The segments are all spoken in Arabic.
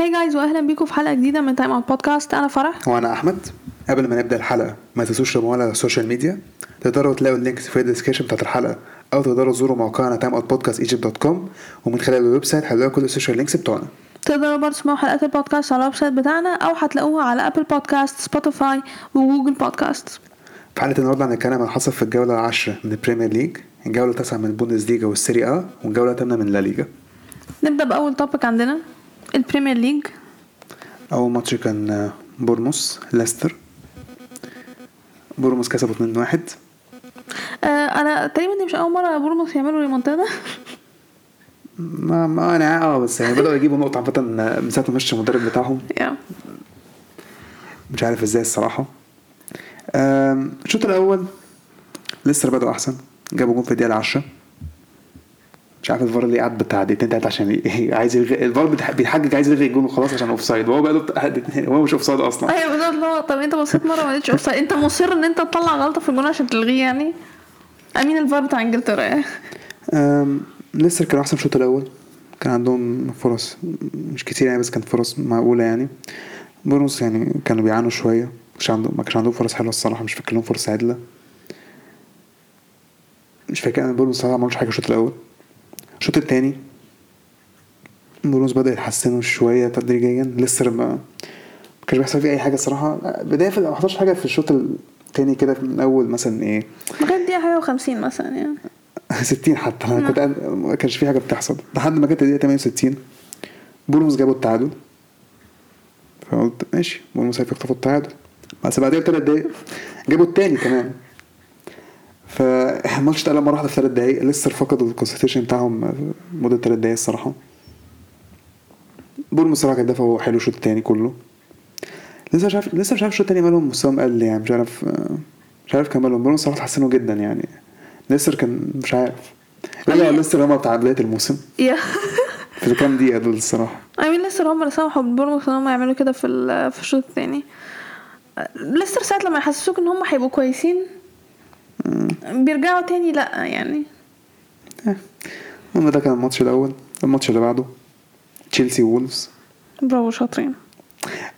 Hi guys واهلا بيكم في حلقة جديدة من Time Out Podcast أنا فرح. وأنا أحمد. قبل ما نبدأ الحلقة ما تنسوش تتابعونا على ال social media تقدروا تلاقوا ال links في ال description بتاعت الحلقة. أو تقدروا تزوروا موقعنا تايم اوت بودكاست ايجيبت دوت كوم ومن خلال ال website هتلاقوا كل ال social links بتوعنا. تقدروا برضه تسمعوا حلقات البودكاست على ال website بتاعنا أو هتلاقوها على Apple Podcast Spotify و Google Podcast في حلقة النهارده هنتكلم عن اللي حصل في الجولة العاشره من ال Premier League الجولة التاسعه من ال Bundesliga وال Serie A والجولة الثامنه من La Liga نبدأ بأول topic عندنا. ال Premier League؟ اول ماتش كان بورنموث ليستر. بورنموث كسبوا 2-1 آه أنا تقريبا دي مش أول مرة بورنموث يعملوا ريمونتادا. ما ما أنا آه بس يعني بدأوا يجيبوا نقط عامة من ساعة ما مشي المدرب بتاعهم. مش عارف إزاي الصراحة. الشوط الأول ليستر بدأوا أحسن جابوا جون في الدقيقة العشرة مش عارف الفار اللي قعد بتاع دقيقتين تلاتة عشان ي- عايز يلغي الفار بيحجج عايز يلغي الجون وخلاص عشان offside. وهو بقى له وهو مش offside أصلا. أيوه بالظبط اللي هو طب انت بصيت مرة ما لقيتش offside انت مصر ان انت تطلع غلطة في الجون عشان تلغيه يعني؟ امين الفار بتاع انجلترا. يعني ليستر كانوا أحسن في الشوط الأول. كان عندهم فرص مش كتير يعني بس كانت فرص معقولة يعني. بورنموث يعني كانوا بيعانوا شوية. مش عندهم ما كانش عندهم فرص حلوة الصراحة مش فاكر لهم فرص عدلة. مش فاكر أنا بورنوس صراحة ما عملوش حاجة الشوط الأول. الشوط التاني بورنوس بدأ يتحسنوا شوية تدريجيا. لسه ما ما كانش بيحصل فيه أي حاجة الصراحة. بداية في ما حصلش حاجة في الشوط التاني كده من أول مثلا إيه؟ لغايه دقيقه حاجة و50 مثلا يعني. 60 حتى. أنا كنت قاعد- ما كانش في حاجة بتحصل. لحد ما جت الدقيقة 68 بورنموث جابوا التعادل. فقلت ماشي بورنموث هيخطفوا التعادل. بس بعدها بثلاث دقايق جابوا التاني كمان. فالماتش اتقلب مرة واحدة في ثلاث دقايق. ليستر فقدوا ال concentration بتاعهم مدة ثلاث دقايق الصراحة. بورنموث صراحة كان دفاعه حلو الشوط التاني كله. ليستر مش عارف ليستر مش عارف الشوط التاني مالهم مستواهم قل يعني. مش عارف مش عارف كان مالهم بورنموث صراحة اتحسنوا جدا يعني. ليستر كان مش عارف. لا ليستر هما بتاع بداية الموسم. في الكام دقيقة دول الصراحة. امين لسه هم اللي سمحوا ببورنموث إن هم يعملوا كده في في الشوط الثاني لسه ساعة لما يحسسوك إن هم هيبقوا كويسين بيرجعوا تاني لأ يعني. المهم ده كان الماتش الأول الماتش اللي بعده تشيلسي وولفز. برافو شاطرين.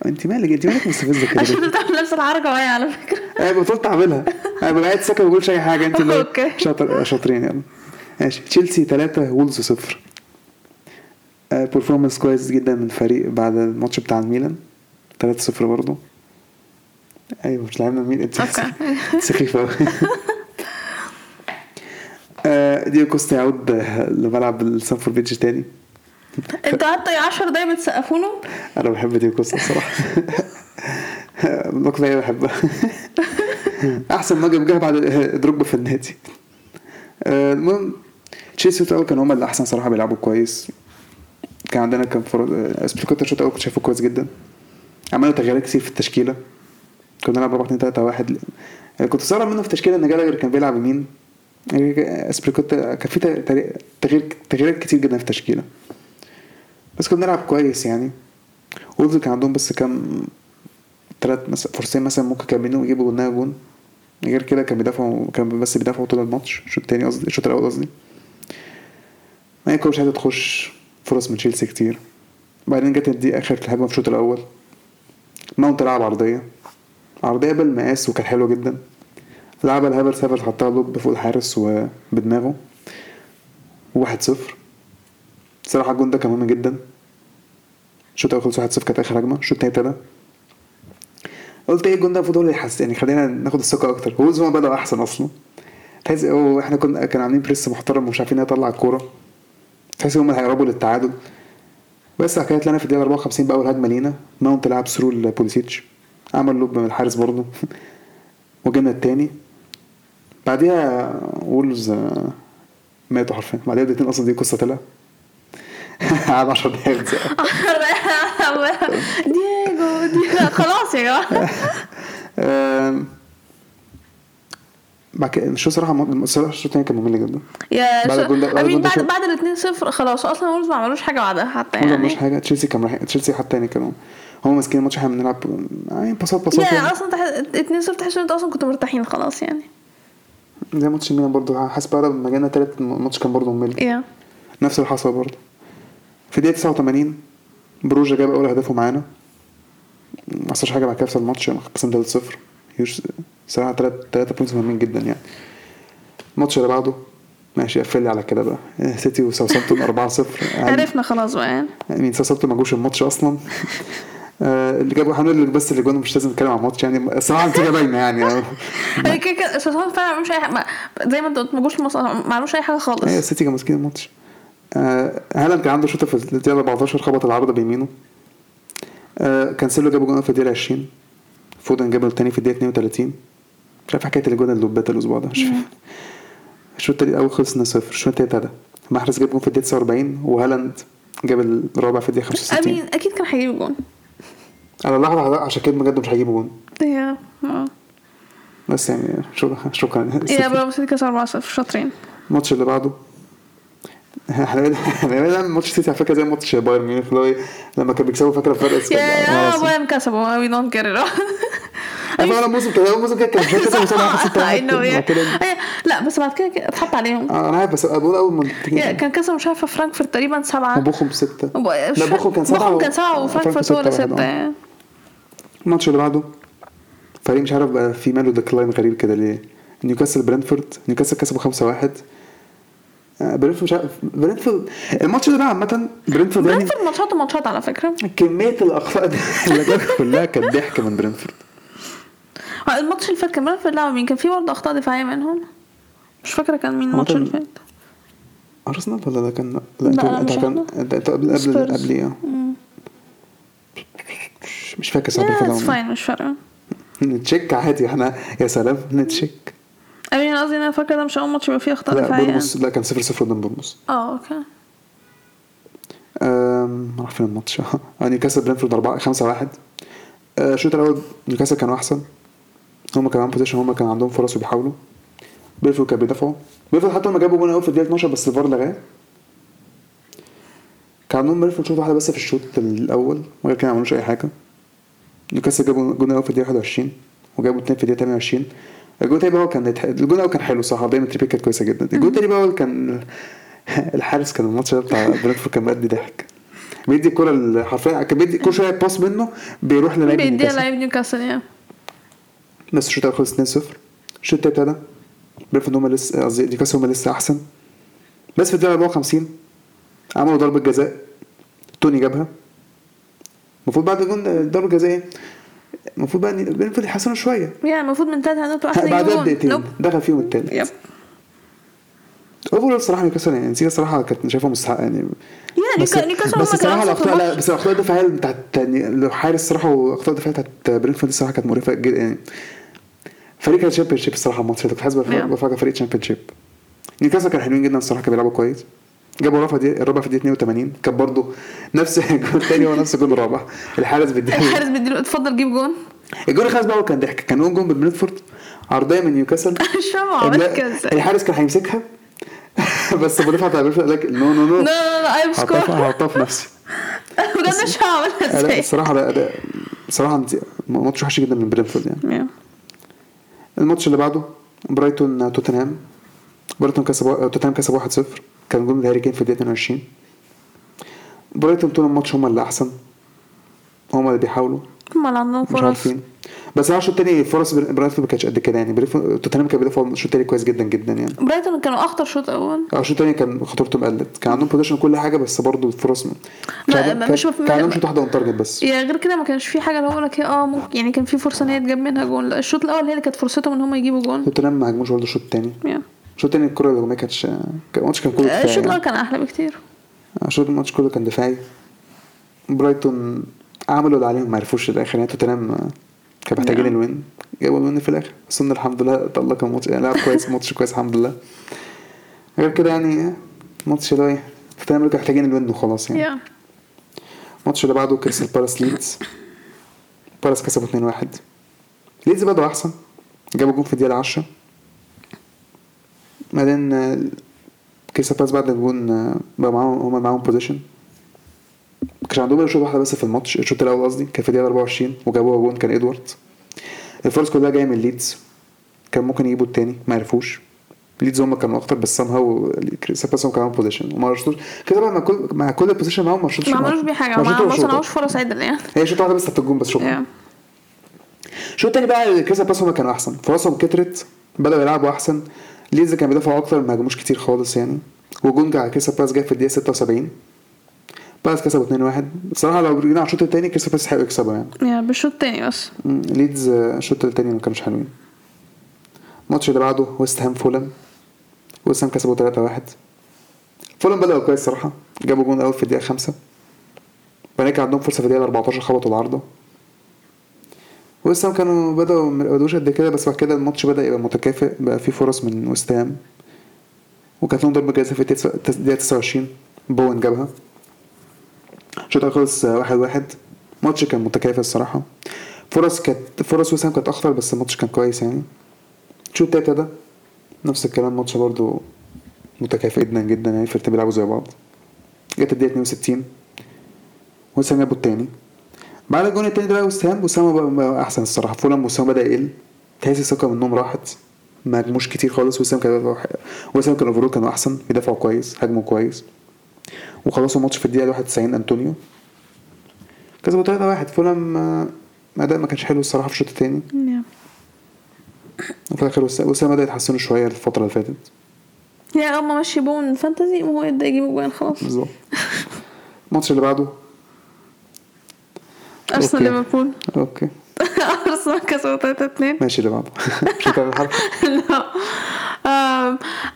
أنت مالك؟ أنت مالك مستفزه كده؟ عشان؟ بتعمل نفس الحركة معايا على فكرة. أنا بطلت اعملها أنا ببقى قاعد ساكت ما بقولش أي حاجة. أنت اللي. شاطر شاطرين يلا. ماشي. تشيلسي 3 وولفز 0 performance كويس جدا من فريق بعد الماتش بتاع الميلان. 3 0 برضه أيوه مش لعبنا الميلان انت. سخيفه قوي دييجو كوستا يعود لملعب الستامفورد بريدج تاني. أنتوا قعدتوا 10 دقايق بتسقفوا له أنا بحب دييجو كوستا الصراحه اللي بحبها أحسن مهاجم جه بعد دروجبا في النادي. المهم تشيلسي الشوط الأول كانوا هم اللي احسن صراحة بيلعبوا كويس. كان عندنا كان فرص أزبيليكويتا الشوط الأول كنت شايفه كويس جدا. عملوا تغييرات كتير في التشكيلة. كنا بنلعب 4 2 3 1 كنت مستغرب منه في التشكيلة إن جالاجر كان بيلعب يمين. أزبيليكويتا كان في تغيير تغيير تغييرات كتير جدا في التشكيله بس كنا بنلعب كويس يعني. وولفز كان عندهم بس كام ثلاث مثلا فرصتين مثلا ممكن كان منهم يجيبوا منها جون. غير كده كان بيدافعوا كان بس بيدافعوا طول الماتش. الشوط التاني قصدي الشوط الأول قصدي. ما هي مش عايزه تخش فرص من تشيلسي كتير. بعدين جت دي آخر الهجمه في الشوط الأول. ماونت لعب عرضية. عرضية بالمقاس وكانت حلوة جدا. لعبها لهافرتز هافرتز حطها lob فوق الحارس وبدماغه. واحد صفر. صراحة الجون ده كان مهم جدا. الشوط الأول خلص 1-0 كانت آخر هجمة. الشوط التاني ابتدى. قلت إيه الجون ده المفروض هو اللي يحس يعني خلينا ناخد الثقة أكتر. هو زمان بدأوا أحسن أصلا. تحس إحنا كنا كان عاملين press محترم ومش عارفين نطلع الكورة. تحس هم اللي هيقربوا للتعادل. بس حكاية لنا في الدقيقة 54 بأول هجمة لينا. ماونت لعب through لبوليسيتش. عمل lob من الحارس برضه. وجبنا التاني. بعديها وولفز آه، ماتوا حرفيا بعديها بدقيقتين أصلا دييجو كوستا طلع قعد 10 دقايق. دييجو دييجو خلاص يا جماعة آم، بعد كده مش صراحة الصراحه الشوط الثاني كان ممل جدا يا بعد بعد بعد ال 2 0 خلاص أصلا وولفز ما عملوش حاجة بعدها حتى ما عملوش يعني حاجة تشيلسي كان تشيلسي حتى تاني كانوا هم ماسكين الماتش إحنا بنلعب يعني باصات باصات يعني يعني. أصلا 2 0 تحس ان أنتوا أصلا كنتوا مرتاحين خلاص يعني زي ماتش الميلان برضه حاسس بعد ما جبنا تالت الماتش كان برضه ممل. يا نفس اللي حصل برضه في دقيقة 89 بروجا جاب أول هدفه معانا. ما حصلش حاجة بعد كده في الماتش. خسرنا 3-0 هيوش صراحة 3 3 points مهمين جدا يعني. الماتش اللي بعده ماشي قفل لي على كده بقى. سيتي وساوثامبتون 4-0 يعني عرفنا خلاص بقى يعني. مين ساوثامبتون ما جوش الماتش أصلا. آه، اللي جابوا هنقول لك بس الاجوان مش لازم نتكلم عن الماتش يعني. الصراحه النتيجه باينه يعني. هي كده كده ساوثهامبتون فعلا ما عملوش أي حاجة. زي ما انت قلت ما جوش ما عملوش أي حاجة خالص. السيتي كان ماسكين الماتش. آه، هالاند كان عنده شوطة في الدقيقة 14 خبط العارضه بيمينه. آه، كانسيلو جاب جون في الدقيقة 20 فودن جاب التاني في الدقيقة 32 مش عارف حكاية الجون اللوبات الأسبوع ده مش فاهم. الشوط الأول خلص 2-0 الشوط التاني ابتدى محرز جاب جون في الدقيقة 49 وهالاند جاب الرابع في الدقيقة 65 أمين أكيد كان هيجيب جون. أنا لحظة عشان كده بجد مش هجيب جون. آه بس يعني شكرا شكرا. يا برافو سيتي كسر 4 0 شاطرين الماتش اللي بعده. إحنا إحنا بنعمل ماتش سيتي على فكرة زي ماتش بايرن ميونخ اللي هو إيه، لما كانوا بيكسبوا فاكره فرق يا بايرن كسبوا we don't care أنا اول موسم كده اول موسم كده كان مش فاكر كسبوا 7 6 I know 1 كده لا بس بعد كده كده اتحط عليهم. أنا عارف بس بقول أول ما كان كسبوا مش عارفة فرانكفورت تقريبا سبعة. بوخوم 6 وب- لا بوخوم كان سبعة بوخوم كان سبعة وفرانكفورت هو اللي ستة واحد، سته آه. الماتش اللي بعده؟ فريق مش عارف بقى في ماله decline غريب كده ليه؟ نيوكاسل برنتفورد نيوكاسل كسبوا 5 1 برنتفورد مش عارف برنتفورد الماتش ده بقى عامة برنتفورد يعني برنتفورد ماتشات وماتشات على فكرة. كمية الأخطاء اللي جت كلها كانت ضحك من برنتفورد هو الماتش اللي فات كان برينتفورد لعبوا مين؟ كان في برضه أخطاء دفاعية منهم؟ مش فاكرة كان مين الماتش اللي فات. أرسنال ولا ده كان؟ لا لا، انت كان قبل قبل. قبل فاكر صراحة لا it's fine مش فارقة. ن check عادي إحنا يا سلام ن check. امين قصدي إن أنا فاكرة ده مش أول ماتش يبقى فيه أخطاء لا بورموس لا كان 0 0 قدام بورموس آه okay. راح فين الماتش. آه، نيوكاسل برينتفورد 4 5 1 الشوط الأول نيوكاسل كانوا أحسن. هم كانوا عندهم possession هم كان عندهم فرص وبيحاولوا. برينتفورد كانوا بيدافعوا. برينتفورد حتى لما جابوا جون اول في الدقيقة 12 بس الفار لغاه. كان عندهم برينتفورد شوطة واحدة بس في الشوط الأول وغير كده ما عملوش أي حاجة. نيوكاسل جابوا جون أول في الدقيقة 21 وجابوا اثنين في الدقيقة 28 الجون التاني بقى هو كان الجون الأول كان حلو صح دايما تريبي كانت كويسة جدا. الجون التاني بقى هو كان الحارس كان الماتش ده بتاع برينتفورد كان مأدي ضحك. بيدي الكرة ال- حرفيا كان بيدي كل شوية pass منه بيروح للاعب بيديها نيوكاسل. لعيب نيوكاسل بس الشوط الأول خلص 2-0 الشوط التاني ابتدى برينتفورد هم لسه قصدي نيوكاسل هم لسه أحسن. بس في الدقيقة 54 عملوا ضربة جزاء. توني جابها. المفروض بعد الجون ضربه جزاء؟ المفروض بقى إن برينتفورد يحسنوا شوية يعني المفروض من واحد بعدها يجيبون. بدقيقتين nope. دخل فيهم التالت yep overall الصراحه نيوكاسل يعني نسيت الصراحه كانت شايفها مستحقه يعني yeah بس نيوكا- نيوكاسل بس الصراحه الأخطاء لا. بس الأخطاء الدفاعية بتاعت يعني الحارس الصراحه والأخطاء الدفاعية بتاعت برينتفورد الصراحه كانت مقرفه جدا يعني فريق كان ship الصراحة الماتش ده كنت حاسس. بفرق فريق Championship نيوكاسل كانوا حلوين جدا الصراحة كانوا بيلعبوا كويس جابوا الرابع دي الرابع في الدقيقه 82 كان برضه نفس الجول الثاني هو نفس الجول الرابع. الحارس بيديله الحارس بيديله اتفضل جيب جون. الجول الخامس بقى هو كان ضحك. كان own جون برينتفورد عرضية من نيوكاسل. مش إزاي؟ الحارس كان هيمسكها. بس بتاع برينفورد قال لك no no no لا I'm هحطها score هحطها نفسي. بجد مش هعملها إزاي؟ الصراحة لا لا الصراحة ماتش وحش جدا من برينتفورد يعني. الماتش اللي بعده برايتون توتنهام. برايتون كسب توتنهام كسب 1-0 كان جول هاري كين في الدقيقة 22 برايتون طول الماتش هم اللي أحسن. هم اللي بيحاولوا. هما اللي عندهم مش فرص. عارفين. بس أنا الشوط الثاني فرص بر- برايتون ما كانتش قد كده يعني. توتنهام كان بيدافعوا الشوط الثاني كويس جدا جدا يعني. برايتون كانوا أخطر شوط أول. آه الشوط الثاني كان خطورتهم قلت كان عندهم possession كل حاجة بس برضه الفرص ما- كان- مش كان عندهم شوطة واحدة on target بس. yeah غير كده ما كانش في حاجة اللي هو لك آه ممكن يعني كان في فرصة إن هي تجاب منها جون الشوط الأول هي اللي كانت فرصتهم إن هم يجيبوا جون. توتنهام ما هاجموش برضه الشوط الثاني yeah. الشوط الثاني الكرة الهجوميه كانتش كان الماتش كان كله دفاعي الشوط يعني. الأول كان أحلى بكتير. الشوط الماتش كله كان دفاعي. برايتون عملوا اللي عليهم ما عرفوش للاخر يعني توتنهام كانوا محتاجين نعم. ال win. جابوا ال win في الآخر. بس الحمد لله طلع كان ماتش يعني لعب كويس ماتش كويس الحمد لله. غير كده يعني ماتش اللي هو إيه توتنهام كانوا محتاجين ال win وخلاص يعني. الماتش اللي بعده كريستال بالاس ليدز. بالاس كسبوا 2-1 ليدز بدأوا أحسن. جابوا جون في الدقيقة 10 بعدين آه، كريستال بالاس بعد الجون آه، بقى معاهم هما معاهم possession كانش عندهم غير شوطة واحدة بس في الماتش الشوط الأول قصدي كان في الدقيقة 24 وجابوها جون كان إدوارد. الفرص كلها جاية من ليدز. كان ممكن يجيبوا التاني ما عرفوش. ليدز هم كانوا اخطر بس somehow كريستال بالاس كانوا possession وما شاطوش كده بقى مع كل مع كل ال possession معاهم ما شاطوش ما عملوش بيه حاجة ما. صنعوش فرص عدل يعني. هي شوطة واحدة بس بتاعت الجون بس شكرا. الشوط التاني بقى كريستال بالاس هم كانوا أحسن. فرصهم كترت بدأوا يلعبوا أحسن. ليدز كان بيدافعوا أكتر ما هاجموش كتير خالص يعني؟ وجون جه على كريستال بالاس جه في الدقيقة 76 بالاس كسبوا 2-1 بصراحة لو رجعنا على الشوط التاني كريستال بالاس يستحقوا يكسبوا يعني. yeah بالشوط التاني بس. ليدز الشوط التاني ما كانوش حلوين. الماتش اللي بعده ويست هام فولم. ويست هام كسبوا 3-1 فولم بدأوا كويس صراحة. جابوا جون أول في الدقيقة 5 بعدين كان عندهم فرصة في الدقيقة 14 خبطوا العارضة. ويست هام كانوا بدأوا ما بدأوش قد كده بس بعد كده الماتش بدأ يبقى متكافئ بقى فيه فرص من ويست هام. وكانت لهم ضربة جزاء في الدقيقة الدقيقة 29 بوين جابها. الشوط خلص 1-1 واحد واحد. ماتش كان متكافئ الصراحة. فرص كانت فرص وسام كانت أخطر بس الماتش كان كويس يعني. الشوط التاني ده نفس الكلام ماتش برضو متكافئ جدا جدا يعني الفرقتين بيلعبوا زي بعض. جت الدقيقة 62 وسام جابوا التاني. بعد الجون التاني ده بقى وسام وسام بقى, بقى أحسن الصراحة. فولم وسام بدأ يقل. تحس الثقة منهم راحت. ما هاجموش كتير خالص. ويست هام كان ويست هام كان overall كانوا أحسن. بيدافعوا كويس. هاجموا كويس. وخلصوا الماتش في الدقيقة 91 أنطونيو. كسبوا 3-1 فولم آه، أداء ما كانش حلو الصراحة في الشوط التاني. yeah وفي الآخر وس- وسام بدأ يتحسنوا شوية الفترة اللي فاتت. yeah اول ما مشي بوين fantasy وهو يبدأ يجيب جوان خلاص. بالظبط. الماتش اللي بعده ارسنال. ليفربول okay. ارسنال كسبوا 3 2 ماشي بعده مش هتعمل حركه لا.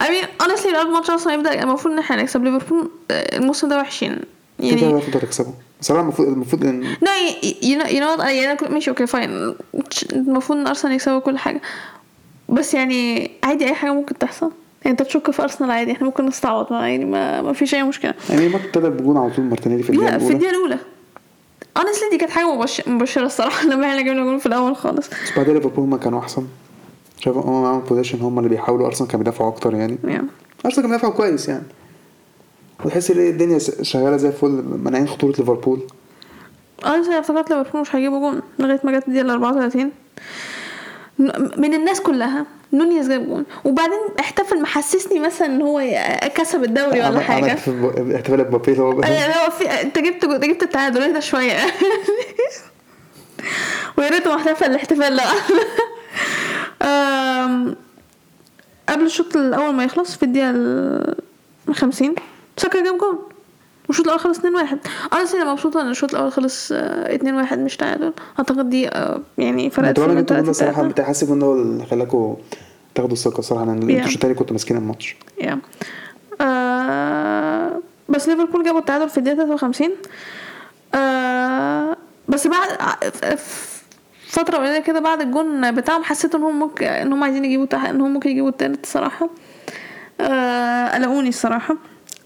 I mean honestly لو الماتش أصلا يبدأ المفروض إن إحنا نكسب ليفربول آه، الموسم ده وحشين. كده يعني المفروض هتكسبوا بصراحه المفروض المفروض ان no you, you know you know what يعني ماشي okay fine المفروض إن أرسنال يكسبوا كل حاجة. بس يعني عادي أي حاجة ممكن تحصل. يعني أنت تشك في أرسنال عادي إحنا ممكن نستعوض ما يعني ما, ما فيش أي مشكلة. يعني الماتش ابتدى بجون على طول مارتينيلي في الدقيقة لا في الأولى. الدقيقة الأولى. Honestly دي كانت حاجة مبش- مبشرة الصراحة. لما إحنا جبنا جول في الأول خالص. بس بعدين ليفربول هم كانوا أحسن. شايف هم معاهم possession هم اللي بيحاولوا. أرسنال كانوا بيدافعوا أكتر يعني. يعني أرسنال كانوا بيدافعوا كويس يعني. وتحس ان الدنيا شغالة زي الفل؟ مانعين خطورة ليفربول. أنا افتكرت ليفربول مش هيجيبوا جون لغاية ما جت الدقيقة 34 ن- من الناس كلها. نونيز جاب جون وبعدين احتفل محسسني مثلا إن هو كسب الدوري ولا حاجة. احتفال- احتفال مبابي اللي هو في انت جبت جبت التعادل اهدى شوية. ويا ريته محتفل الاحتفال لا. قبل الشوط الأول ما يخلص في الدقيقة ال 50 ساكا جاب جون. والشوط الأول خلص 2-1 أنا أنا مبسوطة إن الشوط الأول خلص آه، 2-1 مش تعادل. أعتقد دي آه، يعني فرقت من أنتوا كنا 3 الصراحه بتاع حاسس إن هو اللي خلاكوا تاخدوا الثقة الصراحه لأن أنتوا. الشوط التاني كنتوا ماسكين الماتش. آه بس ليفربول جابوا التعادل في الدقيقة 53 آه بس بعد ع- ف- فترة قليلة كده بعد الجون بتاعهم حسيت إن هم ممكن إن هم عايزين يجيبوا. إن هم ممكن يجيبوا التالت الصراحة آه قلقوني الصراحة.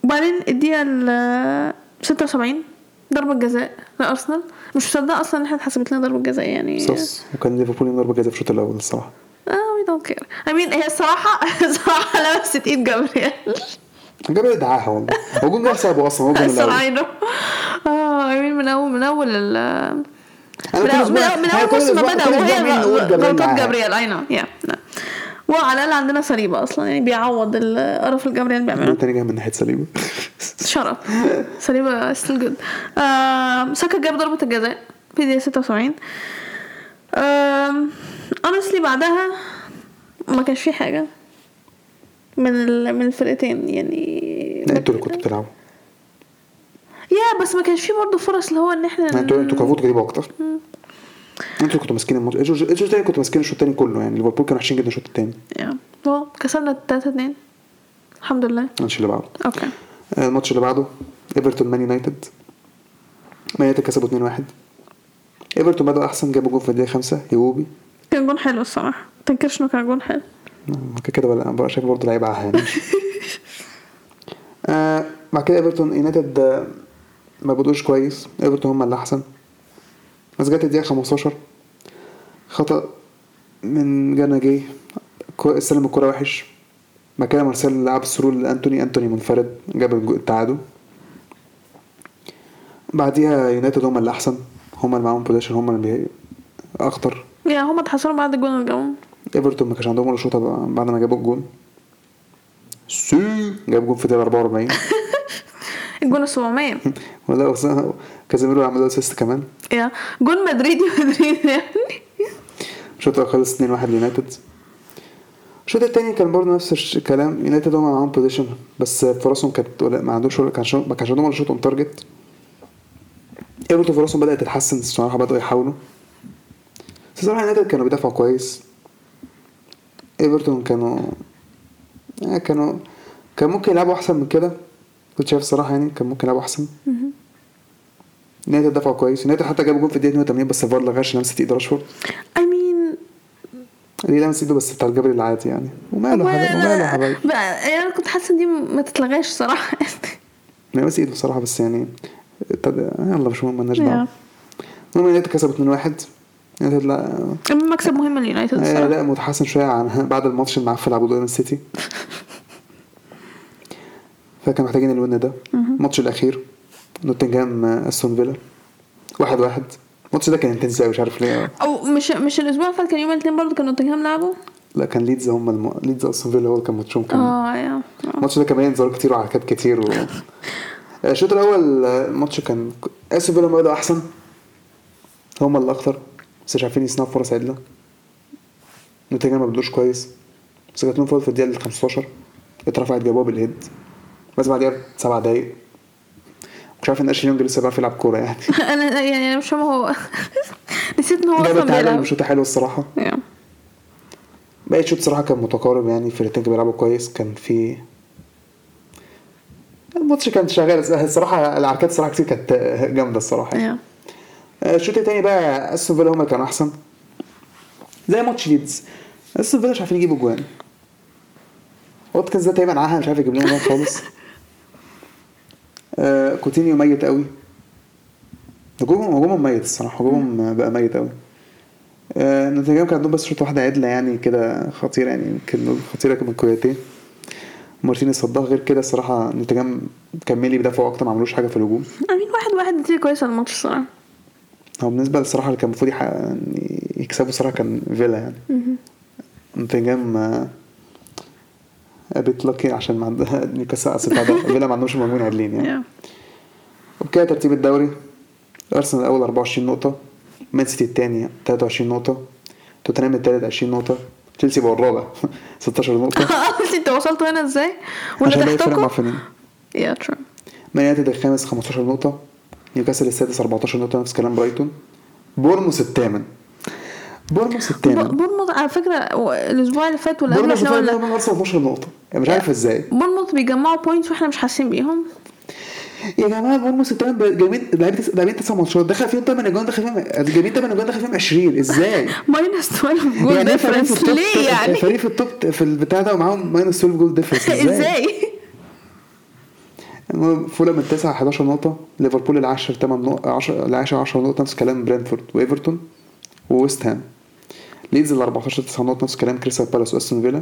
وبعدين الدقيقة ال 76 ضربة جزاء لأرسنال. مش مصدقة أصلا إن إحنا اتحسبت لنا ضربة جزاء يعني. sus. وكان ليفربول ضربة جزاء في الشوط الأول الصراحة. آه we don't care I mean هي الصراحة الصراحة لمست إيد جابرييل. جاب ادعاها والله. هو جون جاب سابه أصلا هو الصراحة know. آه I mean من أول من أنا من أول- من كل موسم ما كل وهي مين جابرييل غلطات. جابرييل. I know yeah وعلى الأقل عندنا صليبه أصلا يعني بيعوض القرف اللي جابرييل بيعمله التاني جاي من ناحية سليمة. شرف. صليبه still good ساكا جاب ضربة الجزاء في دقيقة 76 honestly بعدها ما كانش في حاجة من من الفرقتين يعني أنتوا اللي كنتوا بتلعبوا. yeah بس ما كانش في برضه فرص اللي هو إن إحنا أنتوا أنتوا المفروض تجيبوا أكتر. أنتوا كنتوا ماسكين الماتش. الشوط التاني كنتوا ماسكين الشوط التاني كله يعني ليفربول كانوا وحشين جدا الشوط التاني. yeah. هو كسبنا 3 2 الحمد لله. الماتش اللي بعده. okay. الماتش اللي بعده إيفرتون مان يونايتد. مان يونايتد كسبوا 2-1 إيفرتون بدأوا أحسن جابوا جول في الدقيقة 5 إيوبي. كان جون حلو الصراحة. تنكرش إنه كان جون حلو. آه، كده كده بقى شايف برضه لعيبه عاهه آه بعد كده إيفرتون يونايتد آه، ما بدوش كويس. إيفرتون هم اللي أحسن. بس جت الدقيقة 15 خطأ من جانا جاي كو- استلم الكرة وحش. بعد كده مارسيال لعب ال through لأنتوني. أنتوني منفرد. جاب التعادل. بعديها يونايتد هم اللي أحسن. هم اللي معاهم possession هم اللي بي- أخطر. yeah هما اتحسنوا بعد الجون اللي جابوه. إيفرتون ما كانش عندهم ولا شوطة بعد ما جابوا الجون. سي. جاب جون في الدقيقه 44 الجون ال 700 ولا كازيميرو عمل له assist كمان. yeah. جون مدريدي مدريدي يعني. الشوط الأول خلص 2-1 ليونايتد. الشوط التاني كان برضه نفس الكلام يونايتد هم معاهم possession بس فرصهم كانت ما شو- ما كانش عندهم ولا shot on target ايفرتون فرصهم بدأت تتحسن الصراحة بدأوا يحاولوا. بس الصراحة يونايتد كانوا بيدافعوا كويس. ايفرتون كانوا يعني كانوا كان ممكن يلعبوا أحسن من كده. كنت شايف الصراحة يعني كان ممكن يلعبوا أحسن. يونايتد دفعوا كويس يونايتد حتى جابوا جول في الدقيقة 82 بس الفار لغاش لمسة إيد راشفورد. I mean دي لمسه إيده بس بتاع الجبل العادي يعني؟ وماله حبايبي وماله حبايبي أنا كنت حاسة إن دي ما تتلغاش صراحة. لمسه إيده بصراحة بس يعني ابتدى يلا مش مهم مالناش دعوة. المهم يونايتد كسب 2-1 يونايتد لا. مكسب مهم لليونايتد آه، الصراحه لا متحسن شوية عن بعد الماتش المعفن لعبوه قدام السيتي. فكان محتاجين ال win ده. الماتش الأخير. نوتنجهام أستون فيلا. واحد واحد. الماتش ده كان intense قوي مش عارف ليه. أو مش مش الأسبوع اللي فات كان يوم الاثنين برضه كان نوتنجهام لعبوا لا كان ليدز هم الم... ليدز استون فيلا هو اللي كان ماتشهم كان آه yeah. الماتش ده كان مليان انذارات كتير وحركات كتير و... الشوط الأول الماتش كان أستون فيلا بدأوا أحسن. هم اللي أكتر بس مش عارفين يصنعوا فرص عدلة. نوتنجهام ما بدوش كويس. بس جات لهم فرصة في الدقيقة ال 15 اترفعت جابوها بالهيد. بس بعديها بسبع دقايق. مش عارف إن اشلي يونج لسه بيعرف يلعب كورة يعني. أنا يعني أنا مش فاهمة هو نسيت إن هو أصلا بيلعب. بشوطه حلوة الصراحة. يا. باقي الشوط صراحة كان متقارب يعني الفرقتين كانوا بيلعبوا كويس كان في الماتش كان شغال. الصراحة العركات الصراحة كتير كانت جامدة الصراحة يعني. yeah. الشوط التاني بقى أستون فيلا هم اللي كانوا أحسن. زي ماتش ليدز. أستون فيلا مش عارفين يجيبوا جوان. واتكنز ده تقريبا عاهة مش عارف يجيب لهم خالص. آه، كوتينيو ميت قوي. هجومهم هجومهم ميت الصراحة. هجومهم بقى ميت قوي. آه، كان عندهم بس shot واحدة عدلة يعني كده خطيرة يعني يمكن خطيرة من كوتينيو مارتينيز صدها. غير كده الصراحة نوتنجهام كملي بيدافعوا أكتر ما عملوش حاجة في الهجوم. I mean واحد واحد نتيجه كويسة الماتش الصراحة. هو بالنسبة للصراحة اللي كان المفروض يعني يكسبوا الصراحة كان فيلا يعني. نوتنجهام bit lucky عشان ما عندها نيوكاسل ده فيلا ما عندهمش مهاجمين عدلين يعني. وبكده ترتيب الدوري. أرسنال الأول 24 نقطة. مان سيتي الثاني 23 نقطة. توتنهام الثالث 20 نقطة. تشيلسي بقى الرابع 16 نقطة. انت وصلتوا هنا إزاي؟ ولا تحتكم؟ يا ترى مان يونايتد الخامس 15 نقطة. نيوكاسل السادس 14 نقطة. نفس كلام برايتون. بورنموث الثامن. بورنموث الثامن بورنموث على فكرة الأسبوع اللي فات ولا قبل إحنا قلنا من ارسنال 12 نقطة. يعني مش عارف إزاي. بورنموث بيجمعوا points وإحنا مش حاسين بيهم. يا جماعة بورنموث الثامن جايبين لاعبين تسع ماتشات. دخل فيهم 8 أجوان دخل فيهم جايبين 8 أجوان دخل فيهم 20 إزاي؟ minus 12 جول يعني difference ليه يعني؟ فريق في ال top في البتاع ده ومعاهم minus 12 جول difference إزاي؟ المهم فولهام التاسع 11 نقطة. ليفربول العاشر 8 نقطة 10 العاشر 10 نقطة. نفس كلام برينتفورد وإيفرتون وويست هام. ليدز ال 14 9 نقط نفس كلام كريستال بالاس واستون فيلا.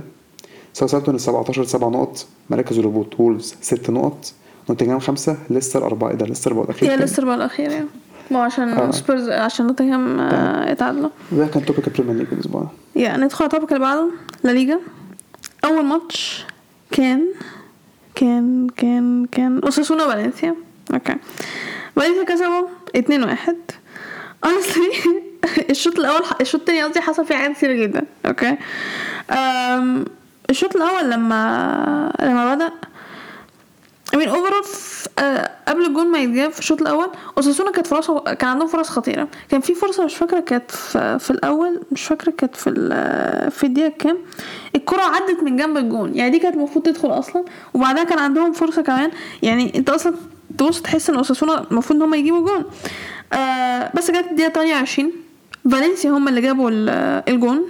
ساوثهامبتون ال 17 7 نقط مراكز الهبوط وولفز 6 نقط نوتنجهام 5 ليستر 4 إيه ده ليستر بقى الأخير يا؟ ليستر بقى الأخير يعني ما هو عشان آه. سبيرز عشان نوتنغهام آه، اتعادلوا ده كان topic ال Premier League الأسبوع ده. يا ندخل على ال topic اللي بعده لا ليجا. أول ماتش كان كان كان كان أوساسونا فالنسيا. أوكي. فالنسيا كسبوا 2 1 honestly الشوط الأول الشوط التاني قصدي حصل فيه حاجات كتير جدا أوكي؟ أم، الشوط الأول لما لما بدأ I mean overall ف- آه، قبل الجون ما يتجاب في الشوط الأول أوساسونا كانت فرص كان عندهم فرص خطيرة. كان في فرصة مش فاكرة كانت في, في الأول مش فاكرة كانت في في الدقيقة كام الكرة عدت من جنب الجون. يعني دي كانت المفروض تدخل أصلا. وبعدها كان عندهم فرصة كمان. يعني أنت أصلا تبص تحس إن أوساسونا المفروض إن هم يجيبوا جون. آه بس جت الدقيقة 28 فالنسيا هم اللي جابوا ال- الجون.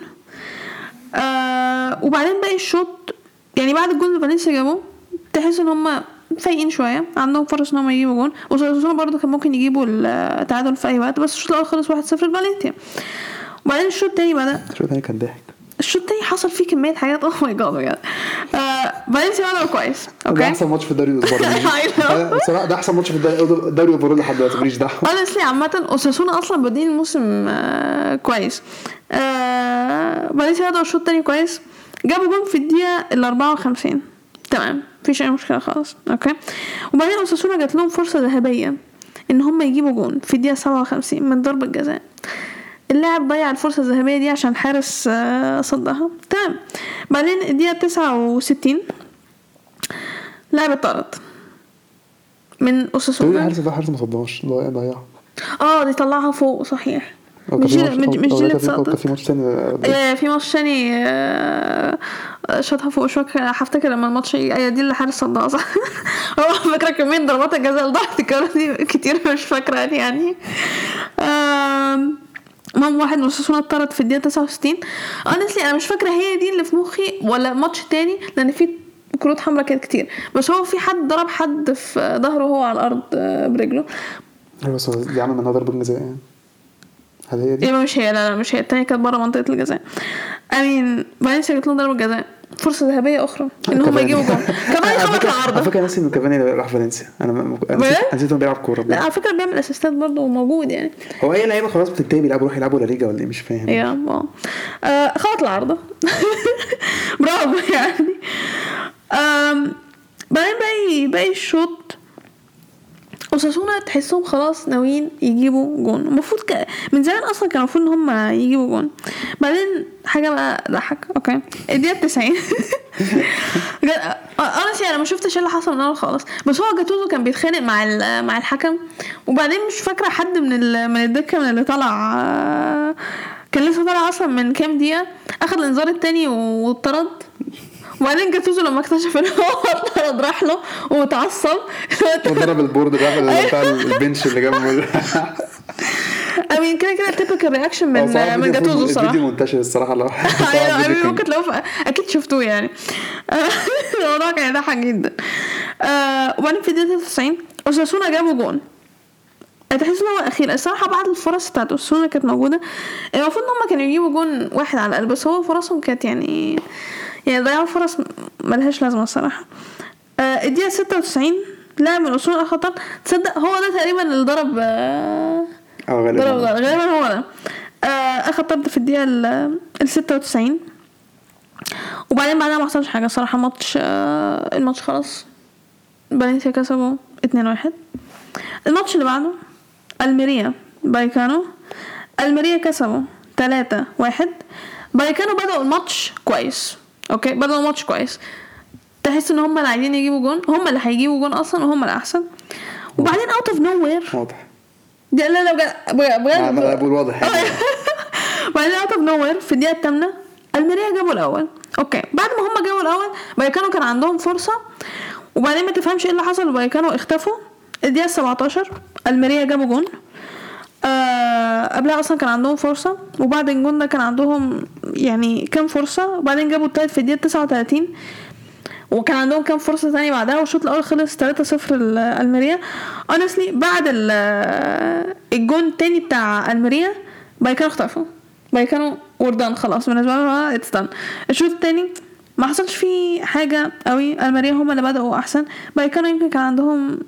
آه وبعدين باقي الشوط يعني بعد الجون اللي فالنسيا جابوه تحس إن هم فايقين شوية عندهم فرص إن هم يجيبوا جون. أوساسونا برضو كان ممكن يجيبوا التعادل في أي وقت بس الشوط الأول خلص 1-0 لفالنسيا. وبعدين الشوط التاني بدأ. الشوط الثاني كان ضحك. الشوط التاني حصل فيه كميه حاجات oh my God بجد آه، فالنسيا بدأوا كويس ده أوكي أحسن ماتش في الدوري ده no بصراحة ده أحسن ماتش في الدوري ال overall لحد دلوقتي ماليش دعوة. Honestly عامة أوساسونا أصلا بادئين الموسم آه، كويس. آه، فالنسيا بدأوا الشوط التاني كويس. جابوا جون في الدقيقة ال 54 تمام مفيش أي مشكلة خالص أوكي وبعدين أوساسونا جات لهم فرصة ذهبية إن هم يجيبوا جون في الدقيقة 57 من ضربة جزاء. اللاعب ضيع الفرصة الذهبية دي عشان الحارس آه، صدها. تمام. بعدين الدقيقة 69 لاعب اتطرد من تقول اوساسونا الحارس ده حارس ما صدهاش. ضيع ضيع آه دي طلعها فوق صحيح. كان مش مش اللي في- كان اتصدت. في ماتش تاني آه، في ماتش تاني آه، شاطها فوق شوية. هفتكر لما الماتش أيوه دي اللي حارس صدها صح؟ هو فاكرة كمية ضربات الجزاء اللي ضاعت الكورة دي كتير مش فاكرة يعني. آم، المهم واحد من اساسونا اتطرد في الدقيقة 69 honestly أنا مش فاكرة هي دي اللي في مخي ولا ماتش تاني لأن في كروت حمراء كانت كتير. بس هو في حد ضرب حد في ظهره وهو على الأرض آه، برجله. أيوه بس دي عمل منها ضربة جزاء يعني. هل هي دي؟ يبقى مش هي لا لا مش هي. التانية كانت بره منطقة الجزاء. I mean فالنسيا جات لهم ضربة جزاء. فرصة ذهبية أخرى إن هم. يجيبوا جول. كمان على خبط فكرة- على فكرة ناسي إن كافاني راح فالنسيا. أنا م-؟ نسيت- انه بيلعب كورة لا. على فكرة بيعمل assist ات برضه موجود يعني. هو أي لعيبة خلاص بتنتهي بيلعبوا يروحوا يلعبوا لا ليجا ولا إيه مش فاهم. يا آه، خبط العارضة برافو يعني. بعدين باقي باقي الشوط اوساسونا تحسهم خلاص ناويين يجيبوا جون. المفروض ك... من زمان أصلا كان المفروض إن هم يجيبوا جون. بعدين حاجة بقى ضحك أوكي. الدقيقة 90 أنا أنا ما شفتش إيه اللي حصل من الأول خالص. بس هو جاتوزو كان بيتخانق مع مع الحكم. وبعدين مش فاكرة حد من ال... من الدكة من اللي طلع آه، كان لسه طالع أصلا من كام دقيقة. اخد الإنذار التاني واتطرد. وبعدين جاتوزو لما اكتشف إن هو اتطرد راح له واتعصب. وضرب ال board اللي بتاع ال bench اللي جنبه I mean كده كده typical reaction من من جاتوزو الصراحه الفيديو منتشر الصراحة لو أيوه I mean ممكن تلاقوه أكيد شفتوه يعني. الموضوع كان يضحك جدا. آه، وبعدين في الدقيقه 93 أوساسونا جابوا جون. تحس إن هو أخير. الصراحة بعد الفرص بتاعت أوساسونا كانت موجودة. المفروض إن هم كانوا يجيبوا جون واحد على الأقل بس هو فرصهم كانت يعني يعني ضيعوا فرص ملهاش لازمة الصراحة. آه، الدقيقة 96 لاعب من أصول الخطر تصدق هو ده تقريبا اللي ضرب آه، آه ضرب غالبا غالبا هو ده. آه، اخد طرد في الدقيقة ال ال 96 وبعدين بعدها ما حصلش حاجة صراحة ماتش الماتش خلاص. فالنسيا كسبوا 2-1 الماتش اللي بعده ألميريا بايكانو. ألميريا كسبوا 3-1 بايكانو بدأوا الماتش كويس. أوكي بدأوا الماتش كويس تحس إن هم اللي عايزين يجيبوا جون هم اللي هيجيبوا جون أصلا وهم الاحسن وبعدين out of nowhere واضح. لا لا لا بجد بجد. ما بقول واضح. بعدين out of nowhere في الدقيقة الثامنه ألميريا جابوا الأول. أوكي بعد ما هم جابوا الأول بايكانو كان عندهم فرصة. وبعدين ما تفهمش إيه اللي حصل بايكانو اختفوا. الدقيقة 17 ألميريا جابوا جون. آه قبلها أصلا كان عندهم فرصة وبعد الجون ده كان عندهم يعني كام فرصة وبعدين جابوا التالت في الدقيقة 39 وكان عندهم كام فرصة تانية بعدها والشوط الأول خلص 3-0 الميريا honestly بعد ال- الجون التاني بتاع ألميريا بايكانو اختفوا. بايكانو وردان خلاص بالنسبة لهم it's done الشوط التاني ما حصلش فيه حاجة قوي ألميريا هم اللي بدأوا أحسن. بايكانو يمكن كان عندهم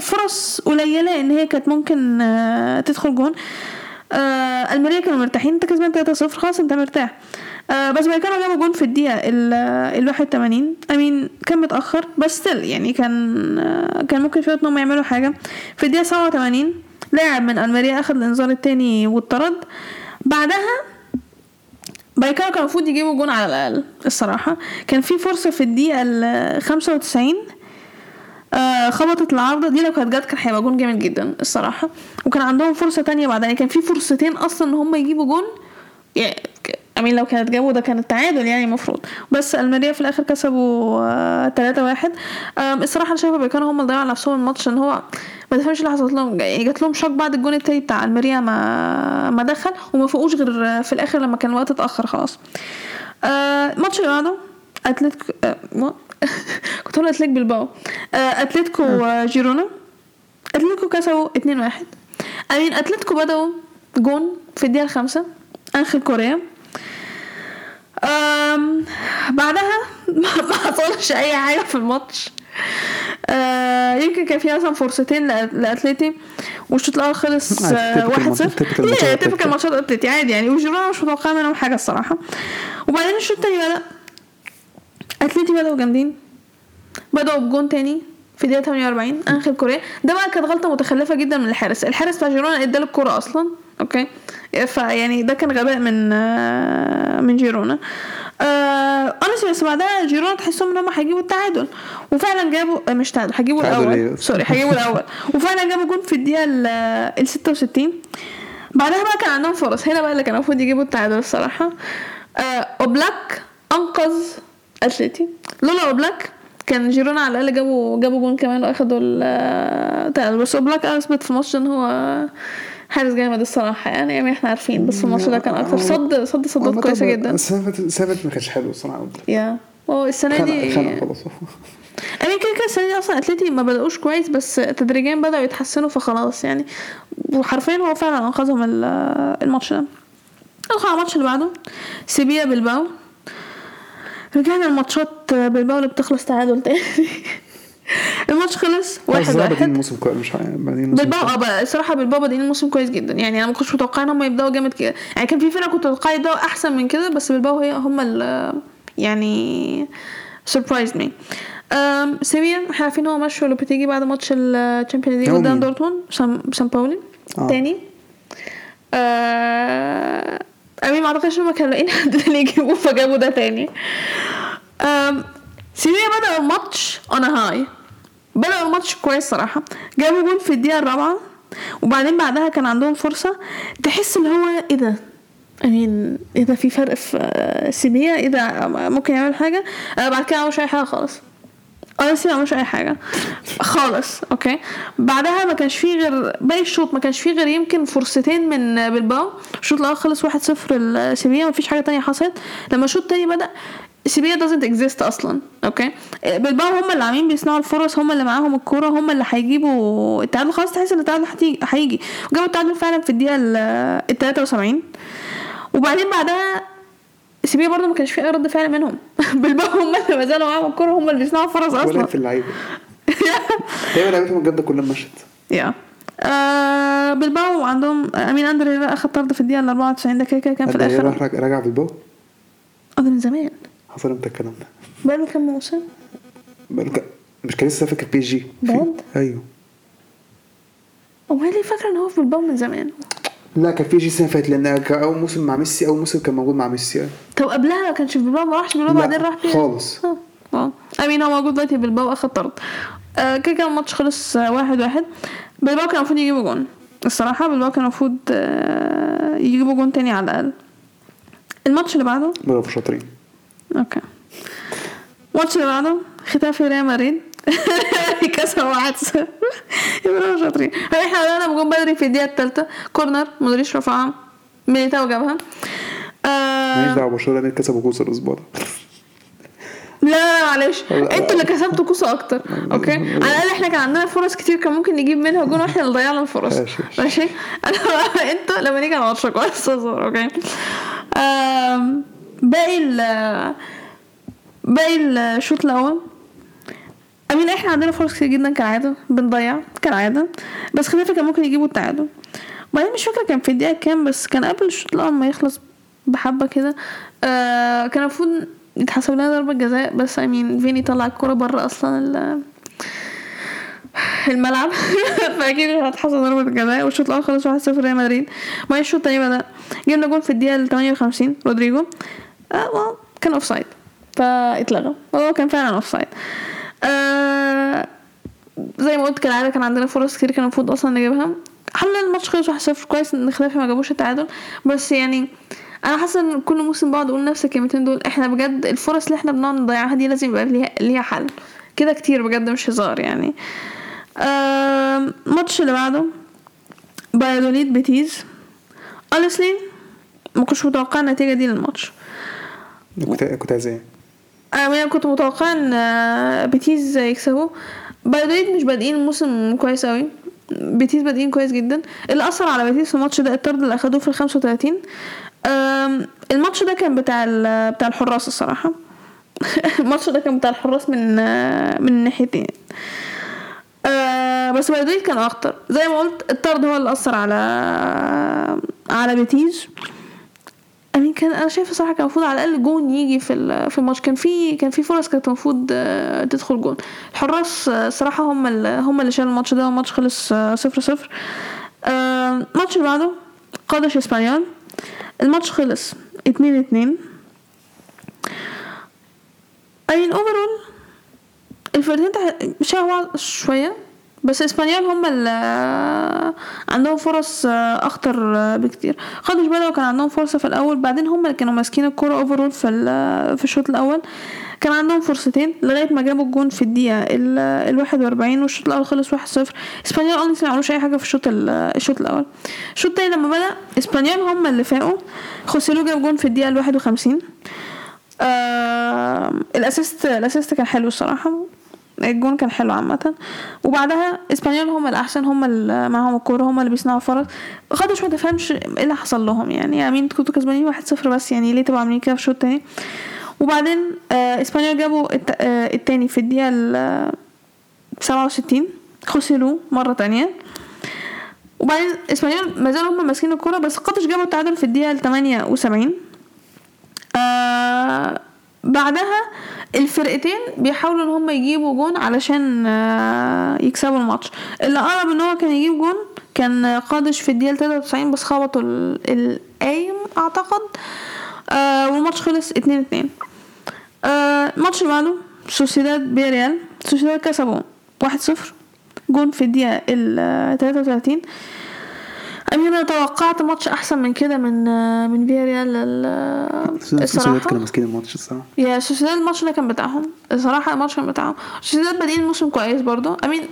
فرص قليلة إن هي كانت ممكن آه، تدخل جون. آه الميريا كانوا مرتاحين. أنت كسبان 3-0 خلاص أنت مرتاح. آه بس ما كانوا جابوا جون في الدقيقة ال ال 81 I mean كان متأخر بس still يعني كان كان ممكن وقت انهم يعملوا حاجة. في الدقيقة 87 لاعب من الميريا أخذ الإنذار التاني واتطرد. بعدها بايكانو كان المفروض يجيبوا جون على الأقل الصراحة. كان في فرصة في الدقيقة ال 95 آه خبطت العارضة دي لو كانت جت كان هيبقى جون جامد جدا الصراحة. وكان عندهم فرصة تانية بعدها. يعني كان في فرصتين أصلا إن هم يجيبوا جون. يعني I mean لو كانت جابوا ده كان التعادل يعني المفروض بس الميريا في الآخر كسبوا آه 3 واحد. آم، الصراحة أنا شايفة كانوا هم اللي ضيعوا نفسهم الماتش إن هو ما تفهمش اللي حصلت لهم جات لهم shock بعد الجون التاني بتاع الميريا ما ما دخل وما فوقوش غير في الآخر لما كان الوقت اتأخر خلاص. آه، الماتش اللي بعده أتلتيكو آه، كنت هقول اتلتيك بلباو. آه، أتلتيكو آه، جيرونا أتلتيكو كسبوا 2-1 I mean أتلتيكو بدأوا جون في الدقيقة الخامسة انخل كوريا. أم بعدها ما حصلش أي حاجة في الماتش. آه يمكن كان في مثلا فرصتين لأتليتي والشوط الأول خلص عادي، آه، typical 1-0 ماتشات- typical ماتشات أتليتي عادي يعني. وجيرونا مش متوقعة منهم حاجة الصراحة. وبعدين الشوط التاني بدأ أتلتي بدأوا جامدين. بدأوا بجون تاني في دقيقة 48 انخيل كوريا. ده بقى كانت غلطة متخلفة جدا من الحارس. الحارس بتاع جيرونا اداله الكورة أصلا أوكي؟ فيعني ده كان غباء من آه، من جيرونا. آه أنا بس بعدها جيرونا تحسهم إن هم هيجيبوا التعادل. وفعلا جابوا آه، مش تعادل هيجيبوا الأول. إيه؟ sorry هيجيبوا الأول. وفعلا جابوا جون في الدقيقة ال- ال 66 بعدها بقى كان عندهم فرص. هنا بقى اللي كان المفروض يجيبوا التعادل الصراحة. آه أوبلاك أنقذ أتلتي. لولا اوبلاك كان جيرونا على الأقل جابوا جابوا جون كمان وأخدوا التعادل بس اوبلاك اثبت في الماتش إن هو حارس جامد الصراحة. يعني يعني إحنا عارفين. بس في الماتش ده كان أكتر. صد صد صدات كويسة جدا. فاتت ما كانش حلو الصراحة يا. هو السنة دي خنق خلاص يعني كده كده السنة دي أصلا أتلتي ما بدأوش كويس. بس تدريجيا بدأوا يتحسنوا فخلاص يعني. وحرفيا هو فعلا أنقذهم ال- الماتش ده. ندخل على الماتش اللي بعده. سيبيا بالباو رجعنا الماتشات بالباو اللي بتخلص تعادل تاني. الماتش خلص واحد بادئين واحد. الموسم كويس مش بلباو. آه بقى الصراحه بلباو بادئين الموسم كويس جدا. يعني أنا ما كنتش متوقعة إن هم يبدأوا جامد كده. يعني كان في فرق كنت متوقعة يبدأوا أحسن من كده بس بلباو هي هم ال يعني surprised me سيبيا إحنا عارفين هم مشوا لوبيتيجي بعد ماتش ال Champions League قدام؟ دورتموند سامباولي. تاني. آه I mean ما اعتقدش انهم كانوا لاقيين حد تاني يجيبوه فجابوا ده تاني. سيبيا بدأوا الماتش on a high بدأوا الماتش كويس صراحة. جابوا جول في الدقيقة الرابعة وبعدين بعدها كان عندهم فرصة. تحس اللي هو إيه ده؟ امين إيه ده في فرق في آه، سيبيا إيه ده؟ ممكن يعمل حاجة؟ آه بعد كده عملوش اي حاجة خالص honestly ما عملوش أي حاجة. خالص okay. بعدها ما كانش فيه غير باقي الشوط ما كانش فيه غير يمكن فرصتين من بلباو الشوط الأول خلص 1-0 لسيبيا ما فيش حاجة تانية حصلت. لما الشوط التاني بدأ سيبيا doesn't exist أصلا أوكي. بالباو هم اللي عاملين بيصنعوا الفرص هم اللي معاهم الكورة هم اللي هيجيبوا التعادل. خلاص تحس إن التعادل هيجي. وجابوا التعادل فعلا في الدقيقة ال 73 وبعدين بعدها سيبيا برضه ما كانش في أي رد فعل منهم. بالباو هم اللي ما زالوا معاهم الكوره هم اللي بيصنعوا فرص ولا أصلا. في اللعيبة. هي لعيبتهم الجامدة كلها مشت. يا. آه بالباو عندهم أمين أندري أخد طرد في الدقيقة ال 94 ده كده كده كان في الآخر. راح راجع البو آه ده من زمان. حصل إمتى الكلام ده؟ بقاله كام موسم؟ بقاله ك- مش كان لسه فاكر بي جي. بجد؟ أيوه. أمال ليه فاكره إن هو في بالباو من زمان؟ لا كان في جي السنة اللي فاتت لأن كان أول موسم مع ميسي أول موسم كان موجود مع ميسي يعني. طب قبلها ما كانش في بالباو ما راحش بالباو لا، بعدين راح فين؟ خالص. آه امين هو موجود دلوقتي بالباو اخد طرد. آه كده كده الماتش خلص واحد واحد. بالباو كان المفروض يجيبوا جون. الصراحة بلباو كان المفروض آه يجيبوا جون تاني على الأقل. الماتش اللي بعده؟ برافو شاطرين. okay. الماتش اللي بعده خيتافي ريال مدريد. كسب واحد صفر يبقوا شاطرين إحنا بدأنا بجون بدري في الدقيقة التالتة كورنر مودريتش رفعها ميليتاو جابها ماليش دعوه برشلونه مين كسبوا كوسة الأسبوع ده لا لا معلش. أنتوا اللي كسبتوا كوسة أكتر okay على الاقل إحنا كان عندنا فرص كتير كان ممكن نجيب منها جون وإحنا اللي ضيعنا الفرص ماشي، أنتوا لما نيجي على ماتش كويس okay باقي ال باقي الشوط الأول I mean إحنا عندنا فرص كتير جدا كالعادة بنضيع كالعادة. بس خلينا كان ممكن يجيبوا التعادل وبعدين مش فاكرة كان في الدقيقة كام بس كان قبل الشوط الأول ما يخلص بحبة كده آه كان المفروض يتحسب لنا ضربة جزاء. بس I mean فيني طلع الكوره بره أصلا ال- الملعب. فأكيد هتحسب ضربة الجزاء والشوط الأول خلص 1-0 ريال مدريد. بعدين الشوط التاني بدأ. جبنا جول في الدقيقة ال 58 رودريجو آه كان offside فاتلغى هو كان فعلا offside آه زي ما قلت كالعادة كان عندنا فرص كتير كان المفروض أصلا نجيبها. حل الماتش خلص 1-0 كويس إن خيتافي ما جابوش التعادل. بس يعني أنا حاسة إن كل موسم بقعد أقول نفس الكلمتين دول. إحنا بجد الفرص اللي إحنا بنقعد نضيعها دي لازم يبقى ليها ليها حل. كده كتير بجد مش هزار يعني. الماتش اللي بعده بايدوليد بيتيز honestly ما كنتش متوقعه النتيجة دي للماتش. كنت كنت عايز إيه؟ أنا كنت متوقعة إن آه، بيتيز يكسبوا بايدوليد مش بادئين الموسم كويس قوي بيتيز بادئين كويس جدا. اللي أثر على بيتيز في الماتش ده الطرد اللي أخدوه في ال 35 آم، الماتش ده كان بتاع بتاع الحراس الصراحة. الماتش ده كان بتاع الحراس من آه، من الناحيتين آه بس بايدوليد كان أخطر. زي ما قلت الطرد هو اللي أثر على على بيتيز I mean كان أنا شايفة صراحة كان المفروض على الأقل جون يجي في في الماتش. كان في كان في فرص كانت المفروض آه، تدخل جون. الحراس آه، صراحة هم ال- هم اللي شالوا الماتش ده. والماتش خلص آه، صفر صفر. الماتش اللي بعده قادش إسبانيول. الماتش خلص اتنين اتنين. I mean overall الفرقتين شبه بعض شوية. بس إسبانيول هم اللي عندهم فرص أخطر بكتير. قادش بالهم كان عندهم فرصة في الأول بعدين هم اللي كانوا ماسكين الكرة overall في في الشوط الأول. كان عندهم فرصتين لغاية ما جابوا الجون في الدقيقة ال ال 41 والشوط الأول خلص 1-0 إسبانيول أصلا ما عملوش أي حاجة في الشوط ال- الشوط الأول. الشوط التاني لما بدأ إسبانيول هم اللي فاقوا. خوسيلو جاب جون في الدقيقة ال 51 آه ال assist ال assist كان حلو الصراحة. الجون كان حلو عامة. وبعدها إسبانيول هم الأحسن هم اللي معاهم الكورة هم اللي بيصنعوا فرص. قادش ما تفهمش إيه اللي حصل لهم يعني. I mean كنتوا كسبانين؟ واحد صفر بس يعني ليه تبقوا عاملين كده في الشوط التاني؟ وبعدين آه إسبانيول جابوا. آه التاني في الدقيقة ال 67 خوسيلو مرة تانية. وبعدين إسبانيول ما زالوا هم ماسكين الكورة بس قادش جابوا التعادل في الدقيقة ال 78 آه بعدها الفرقتين بيحاولوا إن هم يجيبوا جون علشان آه يكسبوا الماتش. اللي قرب إن هو كان يجيب جون كان قادش في الدقيقة 93 بس خبطوا ال- القايم أعتقد. آه والماتش خلص 2 2 آه الماتش اللي بعده سوسيداد فياريال. سوسيداد كسبوا 1 0 جون في الدقيقة ال 33 I mean أنا توقعت ماتش أحسن من كده من من فياريال ال- سوسيداد الصراحة. كانوا ماسكين الماتش الصراحة. yeah سوسيداد الماتش ده كان بتاعهم. الصراحة الماتش كان بتاعهم. سوسيداد بادئين الموسم كويس برضه. I mean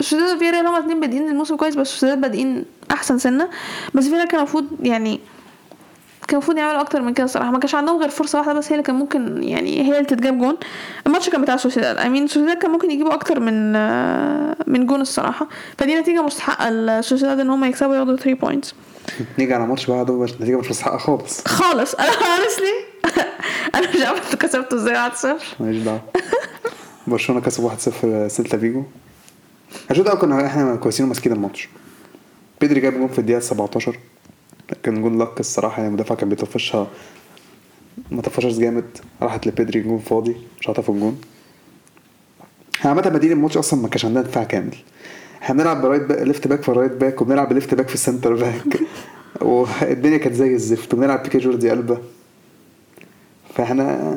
سوسيداد وفياريال هما الاتنين بادئين الموسم كويس بس سوسيداد بادئين أحسن سنة. بس فياريال كان المفروض يعني كان المفروض يعملوا أكتر من كده الصراحه ما كانش عندهم غير فرصة واحدة بس هي اللي كان ممكن يعني هي اللي تتجاب جون. الماتش كان بتاع سوسيداد. I mean سوسيداد كان ممكن يجيبوا أكتر من من جون الصراحة. فدي نتيجة مستحقة لسوسيداد إن هم يكسبوا ياخدوا 3 points نيجي على ماتش بعده مش نتيجة مش مستحقة خالص. خالص. أنا honestly أنا مش عارفة أنتوا كسبتوا إزاي 1 0 ماليش دعوة. برشلونة كسب 1-0 سيلتا فيجو. الشوط الأول كنا إحنا كويسين وماسكين الماتش. بيدري جاب جون في الدقيقة 17 كان جون لك الصراحة يعني المدافع كان بيطفشها. ما طفشهاش جامد. راحت لبيدري جون فاضي. شاطها في الجون. عامة بداية الماتش أصلا ما كانش عندنا دفاع كامل. إحنا بنلعب ب right back ليفت باك في ال right back وبنلعب ب left back في ال center back والدنيا كانت زي الزفت. وبنلعب بيكيه وجوردي ألبا فاحنا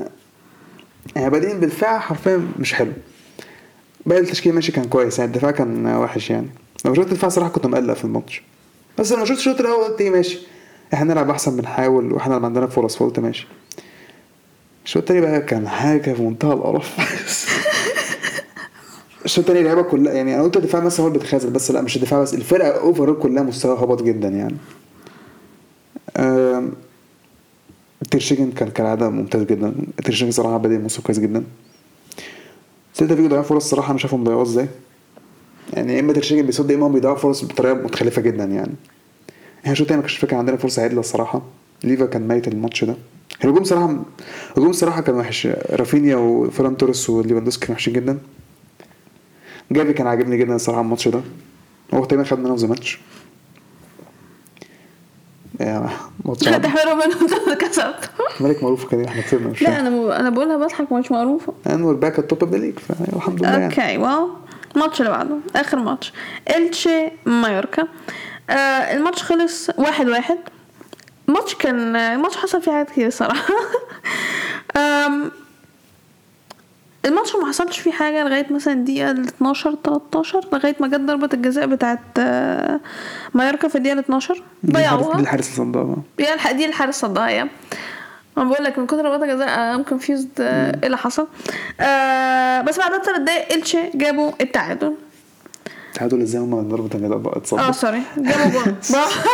إحنا بادئين بالدفاع حرفيا مش حلو. باقي التشكيل ماشي كان كويس يعني. الدفاع كان وحش يعني. لما شفت الدفاع صراحة كنت مقلق في الماتش. بس لما شفت الشوط الأول قلت إيه ماشي. إحنا نلعب أحسن بنحاول وإحنا اللي عندنا فرص فقلت ماشي. الشوط التاني بقى كان حاجة في منتهى القرف. الشوط التاني اللعيبة كلها يعني أنا قلت الدفاع مثلا هو اللي بيتخاذل بس لا مش الدفاع بس الفرقة اوفرول كلها مستواها هبط جدا يعني. تيرشتيجن كان كالعادة ممتاز جدا. تيرشتيجن صراحة بادئ الموسم كويس جدا. سيلتا فيجو ضيعوا فرص الصراحه أنا شايفهم ضيعوها إزاي؟ يعني يا إما تيرشتيجن بيصد يا إما هم بيضيعوا فرص بطريقة متخلفة جدا يعني. إحنا الشوط التاني ما كانش فاكر عندنا فرصة عدلة الصراحة؟ ليفا كان ميت الماتش ده. الهجوم صراحة الهجوم الصراحه كان وحش. رافينيا وفيران توريس وليفاندوسكي كانوا وحشين جدا. جافي كان عاجبني جدا الصراحة الماتش ده. هو تقريبا خد man of the match. ماتش. تحملوا منهم أنتوا كسبتوا مالك معروف كده إحنا كسبنا مش لا أنا أنا بقولها بضحك ومش معروفة. back at top of the league فالحمد لله يعني. okay wow الماتش اللي بعده آخر ماتش إلتشي مايوركا. آه الماتش خلص واحد واحد. الماتش كان الماتش حصل فيه حاجات كتير الصراحة um، الماتش ما حصلش فيه حاجة لغاية مثلا الدقيقة ال 12 13 لغاية ما جت ضربة الجزاء بتاعت آه، مايوركا في الدقيقة ال 12 دي الحارس- ضيعوها. دي الحارس اللي صدها دي الحارس صدها أنا بقول لك من كتر ضربات الجزاء I'm confused إيه اللي حصل. آه بس بعد ثلاث دقايق إلتشي جابوا التعادل. تعادل إزاي هم من ضربة الجزاء بقى آه اتصدوا sorry جابوا جول برافو.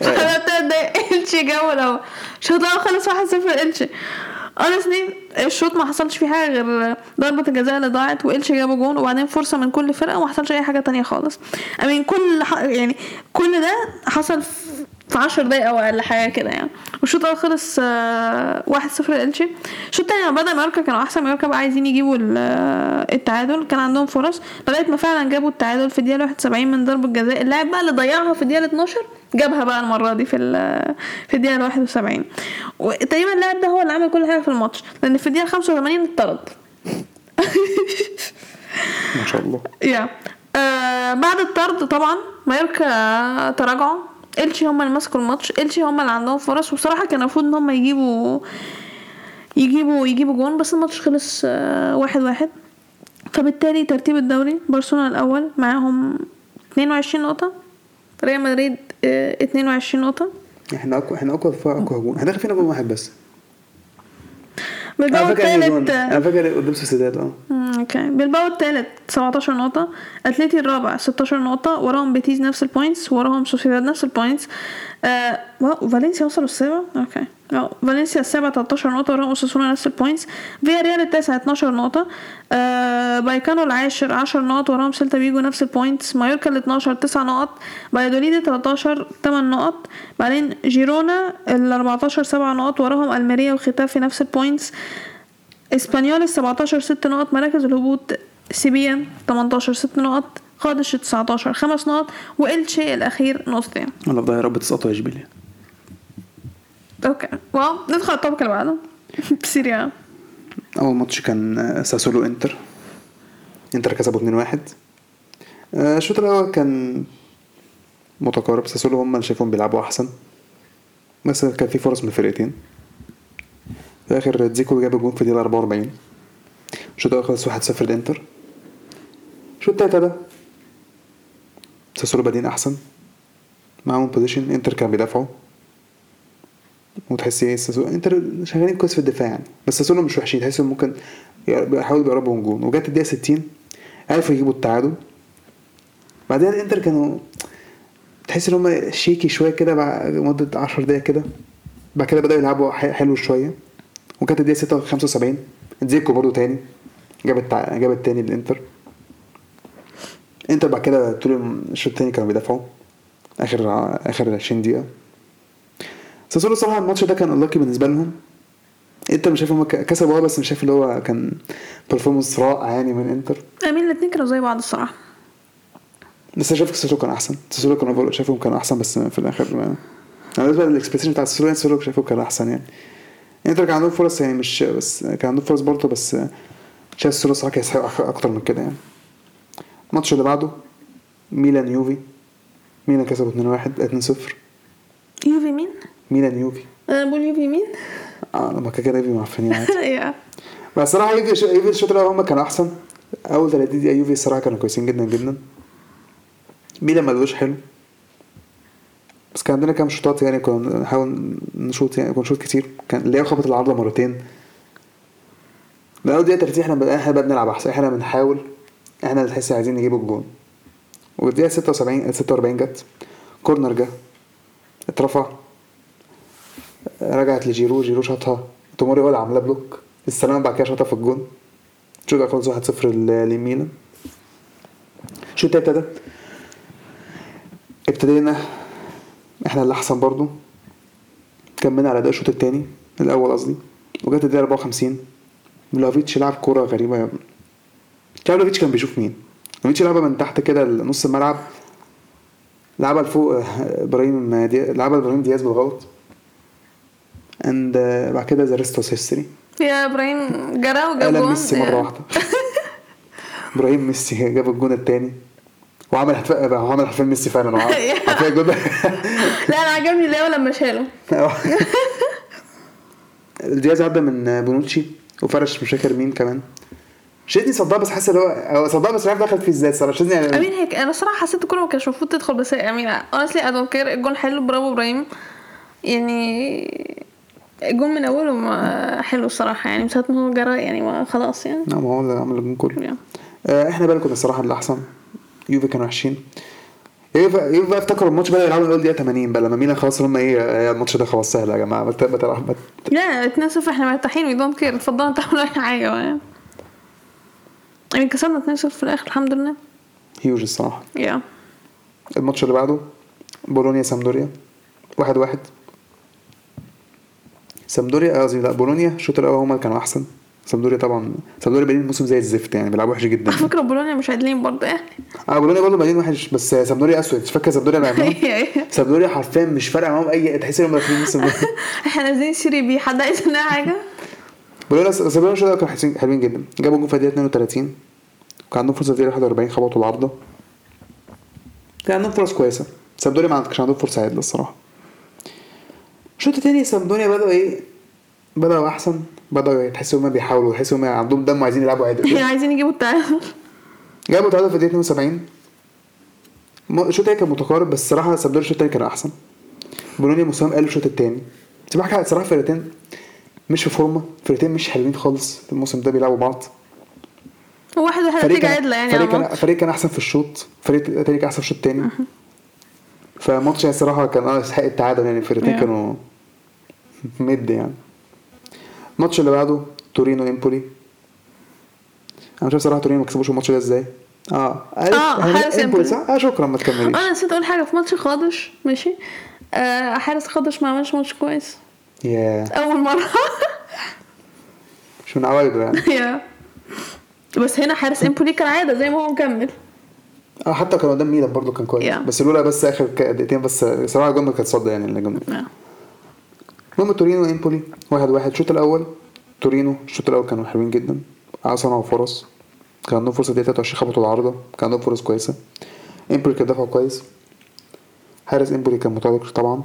بعد ثلاث دقايق إلتشي جابوا الأول. الشوط الأول خلص 1-0 إلتشي. Honestly الشوط ما حصلش فيه حاجة غير ضربة الجزاء اللي ضاعت وإلتشي جابوا جون وبعدين فرصة من كل فرقة وما حصلش أي حاجة تانية خالص. Mean كل ح... يعني كل ده حصل في في 10 دقايق أو أقل حاجة كده يعني. والشوط الأول خلص آه، 1-0 لإلتشي. الشوط التاني لما بدأ مايوركا كانوا أحسن مايوركا بقى عايزين يجيبوا آه، التعادل. كان عندهم فرص. لغاية ما فعلا جابوا التعادل في الدقيقة 71 من ضربة جزاء. اللاعب بقى اللي ضيعها في الدقيقة 12 جابها بقى المرة دي في ال- في الدقيقه 71 وتقريبا اللاعب ده هو اللي عمل كل حاجة في الماتش لأن في الدقيقه 85 اتطرد. ما شاء الله. يا آه بعد الطرد طبعا مايوركا تراجعوا. إلشي هم اللي مسكوا الماتش إلشي هم اللي عندهم فرص وبصراحة كان المفروض إن هم يجيبوا يجيبوا يجيبوا جون بس الماتش خلص آه واحد واحد. فبالتالي ترتيب الدوري برشلونة الأول معاهم 22 نقطة ريال مدريد آه 22 نقطة. إحنا أقوى إحنا أقوى دفاع أقوى هجوم. إحنا داخل فينا جون واحد بس. بلباو آه، أنا فاكر قدام سوسيداد آه. okay. بلباو التالت 17 نقطة. أتلتي الرابع 16 نقطة. وراهم بيتيس نفس ال points وراهم سوسيداد نفس ال points آه فالنسيا وصلوا السابع okay. wow، فالنسيا السابع 13 نقطة وراهم اوساسونا نفس ال points فيا ريال التاسع 12 نقطة. آه فايكانو العاشر 10 نقط وراهم سيلتا فيجو نفس ال points مايوركا ال 12 9 نقط. بلد الوليد 13 8 نقط. بعدين جيرونا ال 14 7 نقط وراهم ألميريا وختافي نفس ال points إسبانيول ال 17 6 نقط. مراكز الهبوط سيفيا 18 6 نقط. قادش 19 5 نقط. والتشي الأخير نقطتين. والله ده يا رب تسقطوا اشبيليا okay. wow. ندخل على الطبق اللي بسيريا. أول ماتش كان آه، ساسولو إنتر. إنتر كسبوا 2-1 آه، الشوط الأول كان متقارب. ساسولو هم اللي شايفهم بيلعبوا أحسن. بس كان في فرص من الفرقتين. في الآخر دزيكو جاب الجون في الدقيقة 44 الشوط الأول خلص 1-0 لإنتر. الشوط التاني ابتدى ساسولو بادئين أحسن. معاهم possession إنتر كان بيدافعوا وتحس إيه ساسولو إنتر شغالين كويس في الدفاع يعني. بس ساسولو مش وحشين. تحس ممكن يحاولوا يقربوا من جون. وجت الدقيقة 60 عرفوا يجيبوا التعادل. بعدين الانتر كانوا تحس إن هم shaky شوية كده بعد مدة 10 دقايق كده. بعد كده بدأوا يلعبوا حلو شوية. وكانت الدقيقة 6 75 دزيكو برضو تاني. جاب التع... جاب التاني للانتر انتر بعد كده طول الشوط التاني كانوا بيدافعوا. آخر آخر 20 دقيقة. ساسولو الصراحة الماتش ده كان unlucky بالنسبة لهم. انتر مش شايف هم كسبوا آه بس مش شايف اللي هو كان performance رائع يعني من انتر. I mean الاثنين كانوا زي بعض الصراحة. بس أنا شايف ساسولو كان أحسن. ساسولو كان overall شايفهم كانوا أحسن بس في الآخر ما أنا بالنسبة لل expectation بتاع ساسولو يعني ساسولو شايفه كان أحسن يعني. انتر كان عندهم فرص يعني مش بس كان عندهم فرص برضه بس شايف ساسولو الصراحة كان يستحق أكتر من كده يعني. الماتش اللي بعده ميلان يوفي. ميلان كسبوا 2-1 2-0 يوفي مين؟ ميلان يوفي. أنا بقول يوفي مين؟ آه لما كده كده يوفي معفنين عادي. بس الصراحه يوفي يوفي الشوط الأول هم كانوا أحسن. أول 30 دقيقة يوفي الصراحة كانوا كويسين جدا جدا. ميلان ما لقوش حلو. بس كان عندنا كام شوطات يعني كنا نحاول نشوط يعني كنا نشوط كتير. كان هي خبط العارضة مرتين. من اول دقيقه 30 إحنا بقى إحنا بقى بنلعب أحسن. إحنا بنحاول. إحنا تحس عايزين نجيب الجون. والدقيقة 76 46 جت. corner جه. اترفع. رجعت لجيرو. جيرو شاطها. توموري هو اللي عاملاه block. السلام بعد كده شاطها في الجون. الشوط الأول خلص 1-0 ل- لميلان الشوط التاني ابتدى. ابتدينا. إحنا اللي أحسن برضو. كملنا على أداء الشوط التاني. الأول قصدي. وجت الدقيقة 54 فلاهوفيتش لعب كورة غريبة. مش عارف فلاهوفيتش كان بيشوف مين؟ فلاهوفيتش لعبها من تحت كده لنص الملعب. لعبها لفوق آه، إبراهيم دي... لعبها إبراهيم دياز بالغلط. and بعد كده the rest was history يا إبراهيم جرى وجاب جون. ميسي مرة واحدة. إبراهيم ميسي جاب الجون الثاني وعمل حرف... هو عمل حرفيا ميسي فعلا. وعمل الجون ده لا أنا عجبني ليو لما شاله. دياز عدى من بونوتشي. وفرش مش فاكر مين كمان. تشيزني صدها بس حاسس اللي هو صدها بس مش عارف دخلت فيه إزاي الصراحة. تشيزني يعني I mean هيك أنا الصراحه حسيت الكوره ما كانش المفروض تدخل بس هي I mean honestly I don't care الجون حلو برافو إبراهيم. يعني الجون من أوله ما حلو الصراحة يعني من ساعة ما هو جرى يعني ما خلاص يعني. نعم هو اللي عمل الجون كله. يعني. آه، إحنا بقى كنا الصراحة اللي أحسن. يوفي كانوا وحشين. يوفي يوفي بقى افتكروا الماتش بدا يلعبوا من اول دقيقة 80 بقى لما ميلان خلاص هم إيه الماتش ده خلاص سهل يا جماعة. ما ت- ما تلعب- ما ت- لا 2 0 إحنا مرتاحين we don't care اتفضلوا تعملوا اي يعني يعني كسبنا 2 0 في الآخر الحمد لله. هيوج الصراحة. yeah. الماتش اللي بعده بولونيا سامدوريا. واحد واحد. سامدوريا قصدي لا بولونيا الشوط الأول هما اللي كانوا أحسن. سامدوريا طبعا سامدوريا بادئين الموسم زي الزفت يعني بيلعبوا وحش جدا. على فكرة بولونيا مش عادلين برضه يعني آه بولونيا برضه بادئين وحش بس سامدوريا أسود. مش فاكر سامدوريا اللي عملوه سامدوريا حرفيا مش فارقة معاهم أي تحس إنهم داخلين الموسم ده إحنا نازلين سيري بي حد عايز حاجة؟ سامدوريا الشوط الأول كانوا حلوين- جدا. جابوا جون في الدقيقة 32 كان عندهم فرصة في الدقيقه 41 خبطوا العارضه كان عندهم فرص كويسة. سامدوريا ما كانش عندهم فرصة عادلة الصراحة. الشوط التاني سامدوريا بدأوا إيه؟ بدأوا أحسن. بدأوا تحسوا هما بيحاولوا تحسوا هما عندهم دم وعايزين يلعبوا عادل عايزين يجيبوا التعادل. جابوا تعادل في الدقيقة 72 م- الشوط التاني كان متقارب بس الصراحة سامدوريا الشوط التاني كان أحسن. بولونيا مستواهم قل الشوط التاني. بس بحكي الصراحة فرقتين. مش في فورمة. فرقتين مش حلوين خالص الموسم ده بيلعبوا بعض. واحد واحد نتيجه كان عادله يعني فريق كان. فريق كان أحسن في الشوط. فريق تاني كان أحسن في الشوط التاني. فماتش يعني الصراحة كان آه يستحق التعادل يعني. الفرقتين Yeah. كانوا mid يعني. الماتش اللي بعده تورينو امبولي أنا مش عارف صراحة تورينو ما كسبوش الماتش ده إزاي. آه آه، هل- حارس امبولي. صح؟ آه شكرا ما تكمليش. أنا نسيت أقول حاجة في ماتش خادش. ماشي. آه حارس خادش ما عملش ماتش كويس. يا أول مرة. مش من عوايده يعني يا بس هنا حارس إمبولي كان عادة زي ما هو مكمل. آه حتى كان قدام ميلان برضه كان كويس. Yeah. بس لولا بس آخر دقيقتين بس صراحة الجمله كانت صد يعني اللي جمله آه. المهم تورينو وإمبولي واحد واحد. الشوط الأول تورينو الشوط الأول كانوا حلوين جدا. صنعوا فرص كان عندهم فرصة دقيقة 23 خبطوا العارضة. كان عندهم فرص كويسة. إمبولي كان دفعوا كويس. حارس إمبولي كان متالق طبعا.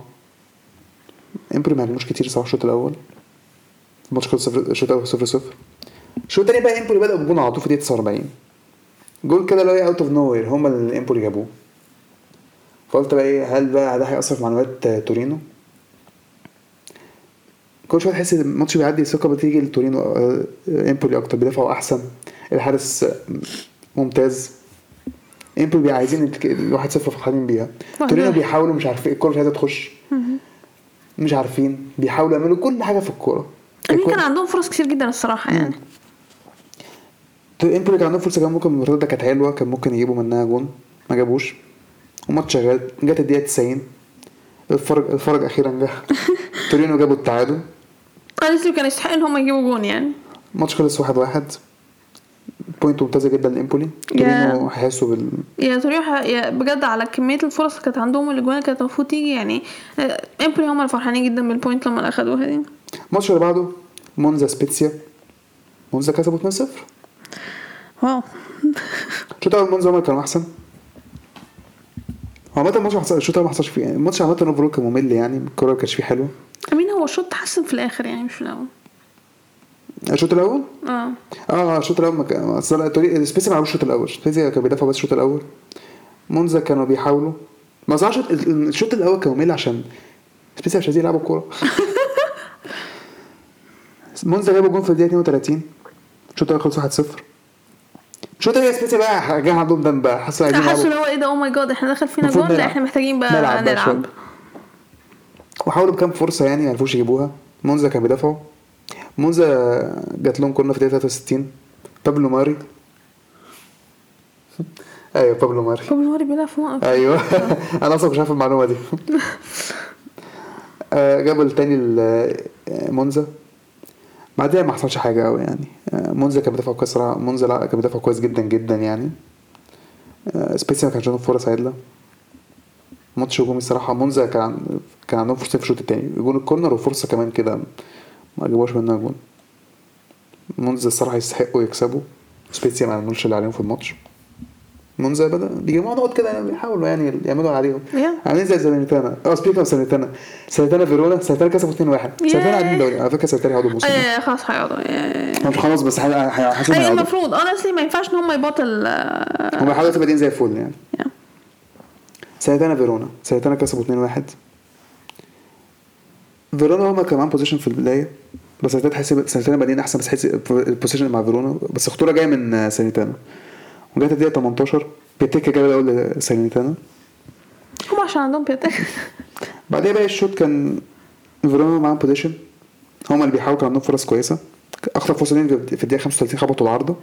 امبولي ما عملوش كتير صراحة الشوط الأول الماتش خلص صفر الشوط الأول 0 0 الشوط الثاني بقى امبولي بدأوا بجون على طول في دقيقه 49 جول كده اللي هو out of nowhere هم اللي امبولي جابوه فقلت بقى إيه هل بقى ده هيأثر في معنويات تورينو؟ كل شوية تحس ان الماتش بيعدي الثقه بتيجي لتورينو امبولي أكتر بيدافعوا احسن الحارس ممتاز امبولي عايزين الواحد صفر فرحانين بيها تورينو. بيحاولوا مش عارفين الكوره مش عايزه تخش مش عارفين بيحاولوا يعملوا كل حاجة في الكورة. الكورة- كان عندهم فرص كتير جدا الصراحة يعني. امبولي كان عندهم فرصة كان ممكن المرتده كانت حلوة كان ممكن يجيبوا منها جون ما جابوش. وماتش شغال جت الدقيقة 90 الفرج الفرج أخيرا جه. تورينو جابوا التعادل. honestly كان يستحق إن هم يجيبوا جون يعني. الماتش خلص واحد واحد. point ممتازة جدا لإمبولي. تورينو هيحسوا بال يا توريو ح- يا بجد على كمية الفرص اللي كانت عندهم والأجوان اللي كانت المفروض تيجي يعني آه، إمبولي هم الفرحانين جدا بال point لما أخدوها دي. الماتش اللي بعده مونزا سبيتسيا. مونزا كسبوا 2-0 wow. الشوط الأول مونزا هم كانوا أحسن. هو عامة الماتش الشوط ما حصلش فيه يعني الماتش عامة overall كان ممل يعني الكورة ما كانش فيه حلوة I mean هو الشوط تحسن في الآخر يعني مش في الأول. الشوط الأول؟ آه. آه الشوط الأول؟ ما كان اصل الطريق- سبيسي ما عملوش الشوط الأول. سبيسي كان بيدافع بس الشوط الأول؟ مونزا كانوا بيحاولوا. ما صراحة الشوط- الأول كان ممل عشان سبيسي مش عايزين يلعبوا كورة. مونزا جابوا جون في الدقيقة 32 الشوط الأول؟ خلص 1-0 الشوط الثاني سبيسي بقى جه عندهم دم بقى. حسوا عايزين يلعبوا اللي هو إيه ده؟ oh my God إحنا دخل فينا جون؟ لا. إحنا محتاجين بقى نلعب نلعب. وحاولوا بكام فرصة يعني ما عرفوش يجيبوها. مونزا كان بيدافعوا. مونزا جات لهم corner في الدقيقه 63 بابلو ماري. أيوه بابلو ماري. بابلو ماري بيلعب في مونزا أيوه. أنا أصلا مش عارف المعلومة دي. آه، جابوا التاني آه، مونزا بعدها ما حصلش حاجة قوي يعني. آه، مونزا كان بيدافع كويس مونزا لا كان بيدافع كويس جدا جدا يعني. سبيسي ما كانش عندهم فرص عادله ماتش هجومي الصراحه مونزا كان كان عندهم فرصتين في الشوط التاني. جون ال corner وفرصة كمان كده. ما جابوش منها جون مونزا الصراحة يستحقوا يكسبوا. سبيسي ما عملوش اللي عليهم في الماتش. مونزا بدا بيجمعوا نقط كده يعني بيحاولوا يعني يعملوا اللي عليهم. Yeah. عاملين زي ساليرنيتانا. آه speaking of ساليرنيتانا. ساليرنيتانا فيرونا ساليرنيتانا كسبوا 2-1 ساليرنيتانا قاعدين دوري. على فكرة ساليرنيتانا هيقعدوا الموسم إيه خلاص هيقعدوا. إيه. مش خلاص بس أي هيقعدوا. المفروض honestly ما ينفعش إن هم يبطل آه، هم بيحاولوا يبقوا بادئين زي الفل يعني. yeah. ساليرنيتانا فيرونا ساليرنيتانا كسبوا 2-1 فيرونا هما معاهم possession في البداية بس تحس ساليرنيتانا بادئين أحسن بس تحس ال possession مع فيرونا بس الخطورة جاية من ساليرنيتانا وجات الدقيقة 18 بياتيك جاب الأول لساليرنيتانا هم عشان عندهم بياتيك بعدها بقى الشوط كان فيرونا معاهم possession هما اللي بيحاولوا كان عندهم فرص كويسة. أخطر فرصة ليهم في الدقيقة 35 خبطوا العارضة.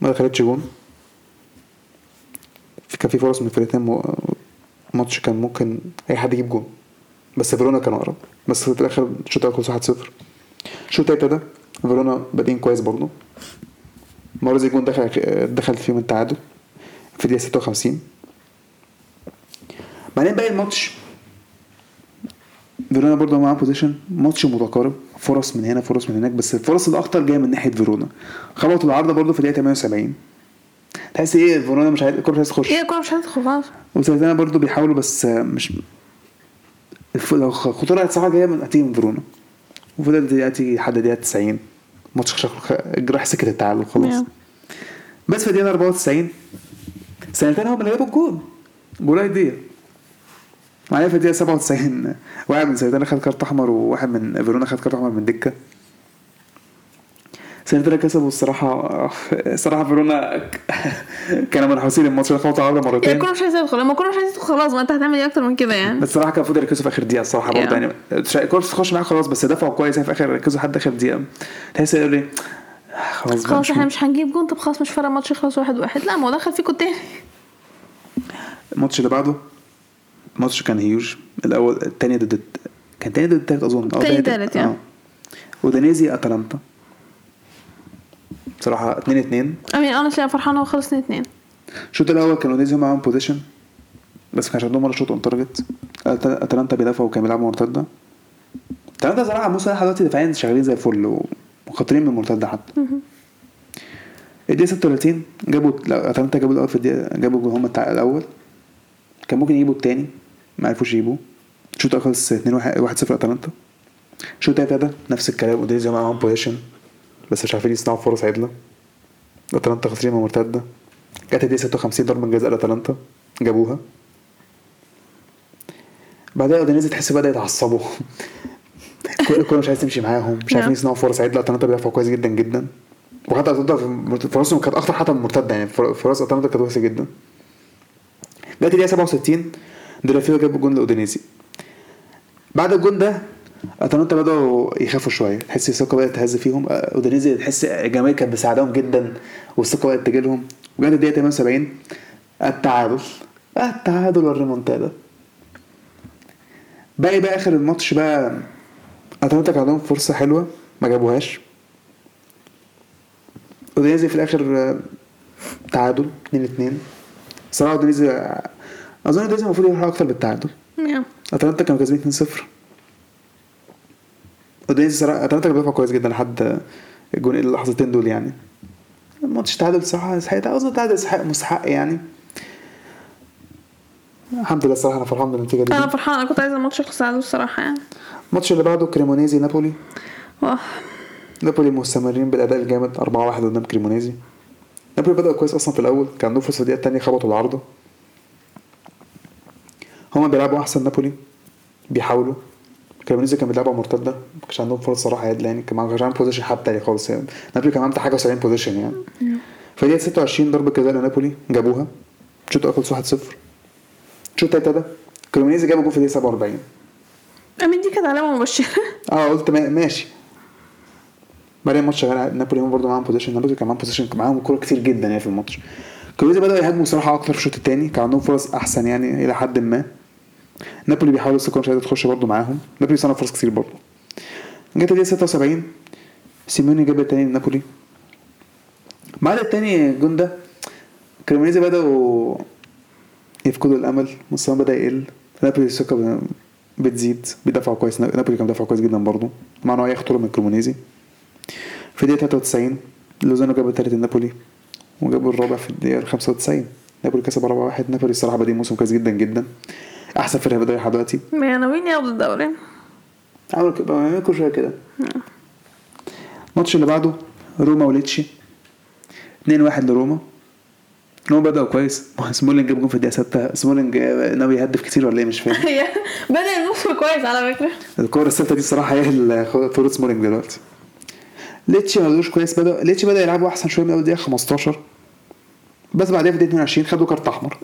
ما دخلتش جون. كان في فرص من الفرقتين ماتش كان ممكن أي حد يجيب جون. بس فيرونا كان أقرب. بس في الآخر الشوط الأول خلص 1-0 الشوط التاني ده فيرونا بادئين كويس برضه. مرة زي جون دخل دخل فيهم التعادل في الدقيقة 56 بعدين باقي الماتش. فيرونا برضه معاه possession ماتش متقارب. فرص من هنا فرص من هناك. بس الفرص الأخطر جاية من ناحية فيرونا. خبطوا العارضة برضه في الدقيقة 78 تحس إيه؟ فيرونا مش عايز الكورة مش عايز تخش. هي الكورة مش هتدخل خلاص وساليرنيتانا برضه بيحاولوا بس مش لو خطوره صراحة جاية من من فيرونا وفضل دلوقتي لحد الدقيقه 90 ماتش شكله خ- راح سكه التعادل خلاص. نعم. بس في الدقيقه 94 ساليرنيتانا هم اللي جابوا الجول بولاي ديا معايا في الدقيقه 97 واحد من ساليرنيتانا خد كارت أحمر وواحد من فيرونا خد كارت أحمر من دكة. ساليرنيتانا كسبوا الصراحة. الصراحة فيرونا كانوا منحوسين الماتش ده خبطوا هي مرتين. الكورة مش عايزة تدخل لما الكورة مش عايزة تدخل خلاص ما أنت هتعمل إيه أكتر من كده يعني؟ بس الصراحة كان المفروض يركزوا في آخر دقيقة الصراحة برضه. يعني. كورس تخش معاك خلاص بس دفعوا كويس يعني في آخر ركزوا لحد آخر دقيقة. تحس يقول لي خلاص خلاص إحنا مش هنجيب جون. طب خلاص مش فارقة الماتش يخلص واحد واحد. لا ما هو دخل فيكوا التاني الماتش اللي بعده الماتش كان هيوج الأول الثاني ضد كان تاني ضد التالت أظن. أو تاني تالت. يعني. آه. ودانيزي أتلانتا. بصراحة 2 2 امين أنا أنا فرحانة وخلص 2 2 الشوط الأول كانوا اودينيزي معاهم possession بس ما كانش عندهم ولا shot on target أتلانتا بيدافعوا وكانوا بيلعبوا مرتدة. أتلانتا صراحة الموسم ده دلوقتي دفاعيا شغالين زي الفل و- وخطيرين من المرتده حتى. الدقيقة 36 جابوا لا، أتلانتا جابوا الأول في الدقيقة جابوا هم الأول. كان ممكن يجيبوا التاني ما عرفوش يجيبوه. الشوط الأول خلص 2 1 0 أتلانتا. الشوط التاني بدأ نفس الكلام اودينيزي معاهم possession بس مش عارفين يصنعوا فرص عدله أتلانتا خطيرين من مرتدة. جت الدقيقه 56 ضربة جزاء لأتلانتا. جابوها. بعدها اودينيزي تحس بدا يتعصبوا. الكوره مش عايز تمشي معاهم. مش عارفين نعم. يصنعوا فرص عدله أتلانتا بيدافعوا كويس جدا جدا. وحتى أتلانتا فرصهم كانت أخطر حتى من المرتده يعني فر- فرص أتلانتا كانت وحشة جدا. جت الدقيقه 67 ديلوفيو جاب الجون لأودينيزي. بعد الجون ده اتلانتا بدأوا يخافوا شوية. تحس الثقة بدأت تهز فيهم. اودينيزي تحس الجماهير كانت بتساعدهم جدا والثقة بدأت تجي لهم. وجت الدقيقة 78 التعادل. التعادل والريمونتادا. باقي بقى آخر الماتش بقى. اتلانتا كان عندهم فرصة حلوة ما جابوهاش. اودينيزي في الآخر تعادل 2 2 صراحة اودينيزي أظن اودينيزي المفروض يروح أكتر بالتعادل. نعم. اتلانتا كانوا كاسبين 2 0 صراحة اتلانتا كان بيدافع كويس جدا لحد الجون اللحظتين دول يعني. الماتش تعادل صراحة يستحق أظن تعادل يستحق مستحق يعني. الحمد لله الصراحة أنا فرحان بالنتيجة دي. أنا فرحانة أنا كنت عايزة الماتش يخلص تعادل الصراحة يعني. الماتش اللي بعده كريمونيزي نابولي. واه نابولي مستمرين بالأداء الجامد 4-1 قدام كريمونيزي. نابولي بدأوا كويس أصلا في الأول كان عندهم فرصة في الدقيقه الثانية خبطوا العارضه هما بيلعبوا أحسن نابولي بيحاولوا. كريمونيزي كان بيلعبوا مرتدة ما كانش عندهم فرص صراحة عدل يعني كان ما كانش عندهم possession حتى تاني خالص يعني. نابولي كان عنده حاجة و70 possession يعني. الدقيقه 26 ضربة جزاء لنابولي جابوها. الشوط الأول خلص 1-0 الشوط التاني بدأ كريمونيزي جابوا جول في الدقيقه 47 أمين دي كانت علامة مبشرة. آه قلت ما- ماشي. بعدين الماتش شغال نابولي هم برضه معاهم possession نابولي كان معاهم possession كان معاهم كورة كتير جدا يعني في الماتش. كريمونيزي بدأوا يهاجموا صراحة أكتر في الشوط التاني كان عندهم فرص أحسن يعني إلى حد ما. نابولي بيحاولوا الثقة مش عايزة تخش برضه معاهم. نابولي صنع فرص كتير برضه. جت الدقيقة 76 سيميوني جاب التاني لنابولي. بعد التاني الجون ده كريمونيزي بدأوا يفقدوا الأمل مستواهم بدأ يقل. نابولي الثقة بتزيد بيدافعوا كويس. نابولي كان بيدافع كويس جدا برضه مع إن هو هياخد من كريمونيزي في الدقيقة 93 لوزانو جاب التالت لنابولي وجابوا الرابع في الدقيقة 95 نابولي كسب 4-1 نابولي الصراحة بادئ موسم كويس جدا جدا. أحسن فرقة بدأ لحد دلوقتي. ناويين ياخدوا الدوري. عملوا كده بيعملوا كل شوية كده. الماتش اللي بعده روما وليتشي. 2-1 لروما. روما بدأوا كويس. سمولينج جاب جون في الدقيقة 6 سمولينج ناوي يهدف كتير ولا إيه؟ مش فاهم. بدأ الموسم كويس على فكرة. الكورة الثابتة دي الصراحة هي اللي سمولينج دلوقتي. ليتشي ما كويس. بدأ ليتشي بدأ يلعبوا أحسن شوية من أول دقيقة 15 بس بعدها في الدقيقة 22 خدوا كارت أحمر.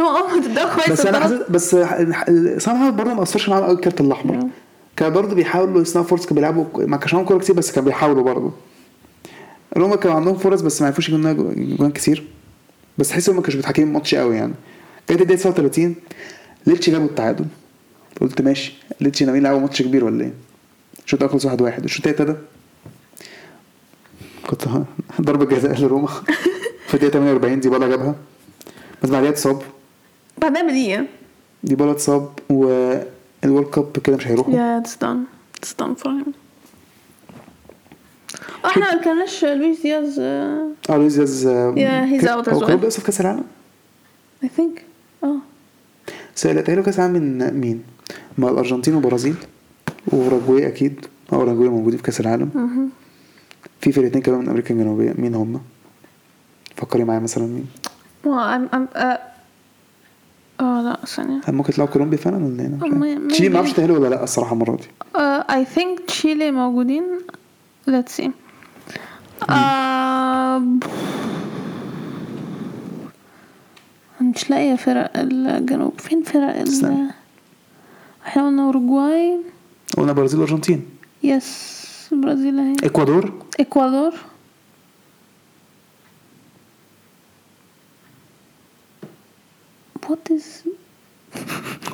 هو آه تبدأوا كويس بس أنا. حسيت بس صراحة برضه ما أثرش معاهم قوي الكارت الأحمر. كان برضه بيحاولوا يصنعوا فرص كانوا بيلعبوا ما كانش معاهم كورة كتير بس كانوا بيحاولوا برضه. روما كانوا عندهم فرص بس ما عرفوش يجيبوا جوان كتير. بس تحس ما كانوش متحكمين الماتش قوي يعني. كانت الدقيقة 39 ليتشي جابوا التعادل. قلت ماشي. ليتشي ناويين يلعبوا ماتش كبير ولا إيه؟ الشوط الأول خلص 1-1 الشوط التاني ابتدى. كنت ضربة جزاء لروما. في الدقيقة 48 ديبالا جابها. بس بعدها اتصاب. بعدها بدقيقة ديبالا اتصاب والورلد كاب كده مش هيروحوا done. It's done for him. آه، إحنا ما كناش لويس دياز آه، آه لويس دياز آه، he's ك- out as هو. كان بيقصد كأس العالم I think آه سألت له كأس العالم من مين؟ مع الأرجنتين والبرازيل وأوروجواي أكيد آه أوروجواي موجودين في كأس العالم في فرقتين كمان من أمريكا الجنوبية مين هم؟ فكري معايا مثلا مين؟ well I'm I'm uh, آه لا ثانية. هل ممكن تلعب كولومبيا فعلا ولا عارف. ما- تشيلي. ما أعرفش تأهلوا ولا لا الصراحة المرة دي. Uh, I think تشيلي موجودين. Let's see. uh, مش لاقية فرق الجنوب. فين فرق ال. إحنا قلنا أوروجواي. قلنا برازيل والأرجنتين يس البرازيل اهي إكوادور. إكوادور. What is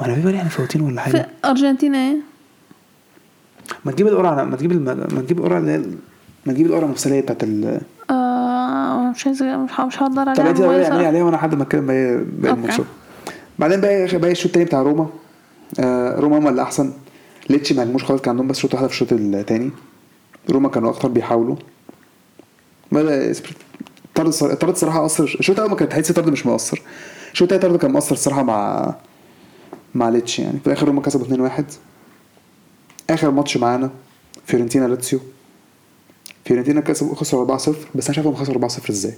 وأنا في بالي إحنا فوتين ولا في حاجة ارجنتين اهي ما تجيب القرعة ما تجيب. ما تجيب القرعة اللي ما تجيب القرعة المفصلية بتاعت ال آه مش عايزة مش هقدر طب عليها اعملي صراحة. عليها وأنا لحد ما اتكلم باقي أوكي. الماتشات بعدين بقى باقي الشوط التاني بتاع روما آه روما هم اللي احسن ليتشي ما هجموش خالص كان عندهم بس شوط واحدة في الشوط التاني روما كانوا أكتر بيحاولوا بدا طرد الطرد الصراحه اثر الشوط الأول ما كان تحس طرد مش مؤثر الشوط التاني طرد كان مؤثر الصراحة مع مع ليتشي يعني. في الآخر روما كسبوا 2-1 آخر ماتش معانا فيورنتينا لاتسيو. فيورنتينا كسبوا خسروا 4-0 بس أنا شايف هم خسروا 4-0 إزاي.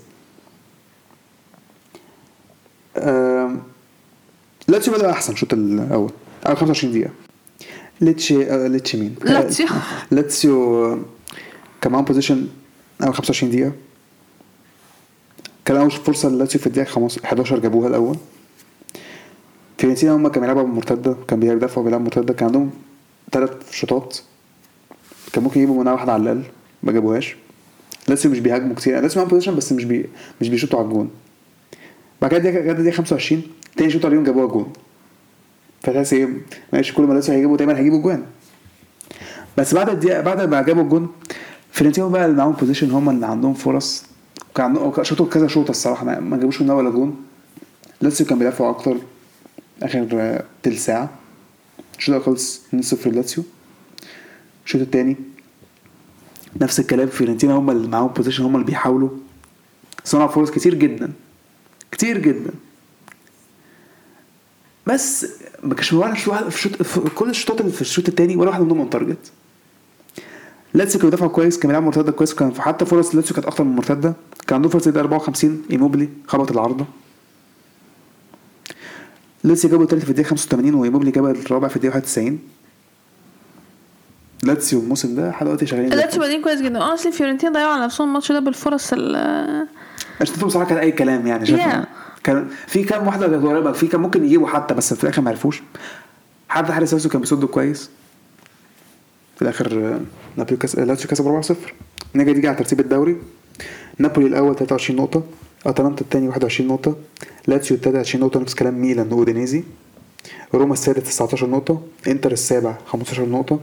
لاتسيو بدأ أحسن الشوط الأول أول 25 دقيقة. ليتشي آه، ليتشي مين؟ لاتسيو. لاتسيو كان معاهم possession أول 25 دقيقة. كان أول فرصة للاتسيو في الدقيقة 15 11 جابوها الأول. فيورنتينا هم كانوا بيلعبوا بمرتدة كان بيدافعوا بيلعبوا مرتدة كان عندهم ثلاث شوطات. كان ممكن يجيبوا منها واحدة على الأقل ما جابوهاش. لاتسيو مش بيهاجموا كتير. لاتسيو معاهم possession بس مش بي مش بيشوطوا على الجون. بعد كده جت الدقيقة 25 تاني شوط عليهم جابوها جون فتحس إيه؟ ماشي كل ما لسه هيجيبوا دايما هيجيبوا جوان. بس بعد الدقيقة بعد ما جابوا الجون فيورنتينا بقى اللي معاهم possession هم اللي عندهم فرص كان شوطوا كذا شوطة الصراحة ما جابوش منها ولا جون. لاتسيو كان بيدافعوا أكتر آخر آه، تلت ساعة. الشوط الأول خلص 2-0 لاتسيو. الشوط التاني نفس الكلام فيورنتينا هم اللي معاهم possession هم اللي بيحاولوا. صنعوا فرص كتير جدا كتير جدا. بس ما كانش في واحد في, كل الشوطات اللي في الشوط التاني ولا واحد منهم on target لاتسيو كانوا بيدافعوا كويس كان بيلعبوا مرتدة كويس كان حتى فرص لاتسيو كانت أكتر من مرتدة. كان عندهم فرصة 54 ايموبلي خبط العارضة. لاتسيو جابوا التالت في الدقيقة 85 وايموبلي جاب الرابع في الدقيقة 91 لاتسيو الموسم ده لحد دلوقتي شغالين لاتسيو. بادئين كويس جدا. اصلي فيورنتينا ضيعوا على نفسهم الماتش ده بالفرص ال اشتتهم بصراحة كان أي كلام يعني شايف؟ Yeah. كان في كام واحدة كانت قريبة في كان ممكن يجيبوا حتى بس في الآخر ما عرفوش. حتى حارس لاتسيو كان بيصد كويس. في الآخر آه، نابولي كسب لاتسيو كسب 4-0 نيجي تيجي على ترتيب الدوري. نابولي الأول 23 نقطة أتلانتا الثاني 21 نقطة لاتسيو الثالث 20 نقطة نفس كلام ميلان وأودينيزي. روما السادس 19 نقطة إنتر السابع 15 نقطة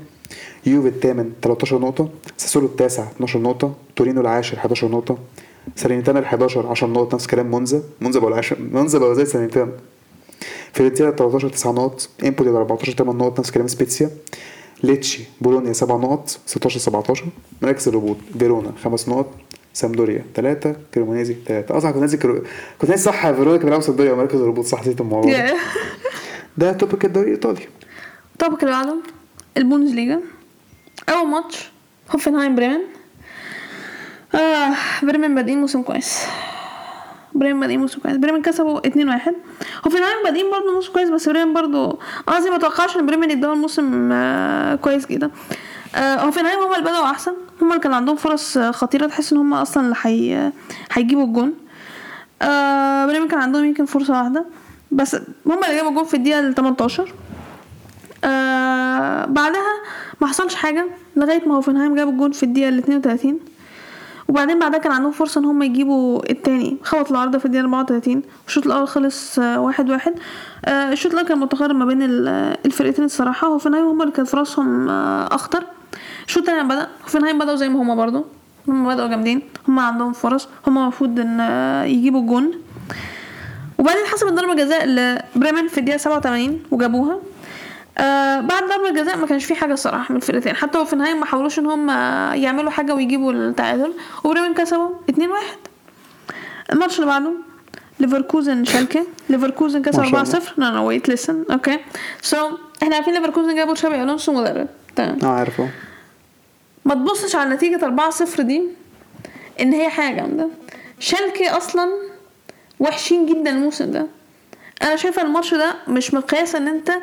يوفي الثامن 13 نقطة ساسولو التاسع 12 نقطة تورينو العاشر 11 نقطة سالينيتانا ال 11 10 نقط نفس كلام مونزا. مونزا بقى العاشر مونزا بقى زي سالينيتانا فيورنتينا 13 9 نقط إمبولي 14 8 نقط نفس كلام سبيتسيا. ليتشي بولونيا 7 نقط 16 17 مراكز الهبوط فيرونا 5 نقط سامبدوريا 3 كريمونيزي 3 أصلا كنت ناسي كرو... كنت ناسي صح فيرونا كان بيلعب سامبدوريا ومراكز الهبوط صح نسيت الموضوع ده. ده topic الدوري الايطالي الطبق اللي بعده البوندسليجا اول ماتش هوفنهايم بريمن آه بريمن بادئين موسم كويس بريمن بادئين موسم كويس. بريمن كسبوا 2-1 هوفنهايم بادئين برضه موسم كويس بس بريمن برضه أنا زي ما اتوقعش إن بريمن يدوا الموسم آه كويس جدا. آه هوفنهايم هم اللي بدأوا أحسن. هم اللي كان عندهم فرص آه، خطيرة. تحس إن هم أصلا اللي حي... هيجيبوا الجون. آه بريمن كان عندهم يمكن فرصة واحدة. بس هم اللي جابوا الجون في الدقيقة ال 18 آه بعدها ما حصلش حاجة لغاية ما هوفنهايم جاب الجون في الدقيقة ال 32 وبعدين بعدها كان عندهم فرصة إن هم يجيبوا التاني. خبط العارضه في الدقيقة 34 الشوط الأول خلص آه، واحد واحد. آه الشوط الأول كان متقارب ما بين ال- الفرقتين الصراحة. هوفنهايم هم اللي كانت فرصهم آه أخطر. الشوط التاني لما بدأ. هوفنهايم بدأوا زي ما هما برضو. هم بدأوا جامدين. هم عندهم فرص. هم المفروض إن آه، يجيبوا الجون وبعدين حسب ضربة جزاء لبريمن في الدقيقة 87 وجابوها. آه بعد ضربة الجزاء ما كانش في حاجة الصراحة من الفرقتين. حتى هو في النهاية ما حاولوش إن هم يعملوا حاجة ويجيبوا التعادل. وبريمن كسبوا 2-1 الماتش اللي بعده ليفركوزن شالكة. ليفركوزن كسب ما شاء 4-0 الله. لا لا wait listen okay so إحنا عارفين ليفركوزن جابوا تشابي ألونسو مدرب. تمام. آه عارف آه ما تبصش على نتيجة 4-0 دي إن هي حاجة جامدة شالكي أصلا وحشين جدا الموسم ده. أنا شايف الماتش ده مش مقياس إن أنت آه،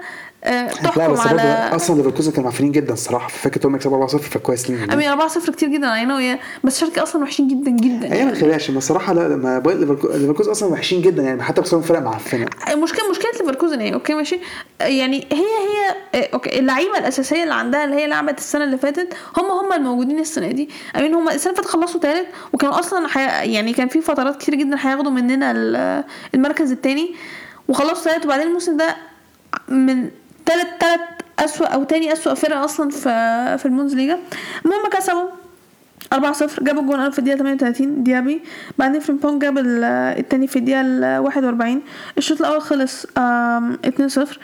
تحكم بس برضه على أصلا ليفركوزن كانوا معفنين جدا الصراحة ففكرة إنهم يكسبوا 4-0 فكويس ليهم امين 4 0 كتير جدا I know بس شالكي أصلا وحشين جدا جدا هي ما تخليهاش بس الصراحة لا لما ليفركو- ليفركوزن أصلا وحشين جدا يعني حتى بسبب فرق معفنه المشكلة مشكلة ليفركوزن إيه okay ماشي؟ يعني هي هي آه، okay اللعيبة الأساسية اللي عندها اللي هي لعبت السنة اللي فاتت هم هم الموجودين السنة دي. I mean هم السنة اللي فاتت خلصوا ثالث وكانوا أصلا حي... يعني كان في فترات كتير جدا هياخدوا مننا ال- المركز الثاني وخلصوا ثالث وبعدين الموسم ده من ثلاث ثلاث أسوأ أو تاني أسوأ فرقة أصلا في في البوندسليجا المهم كسبوا 4 0 جابوا الجون الأول في الدقيقة 38 ديابي. بعدين فريمبونج جاب ال- التاني في الدقيقة ال 41 الشوط الأول خلص آم، 2 0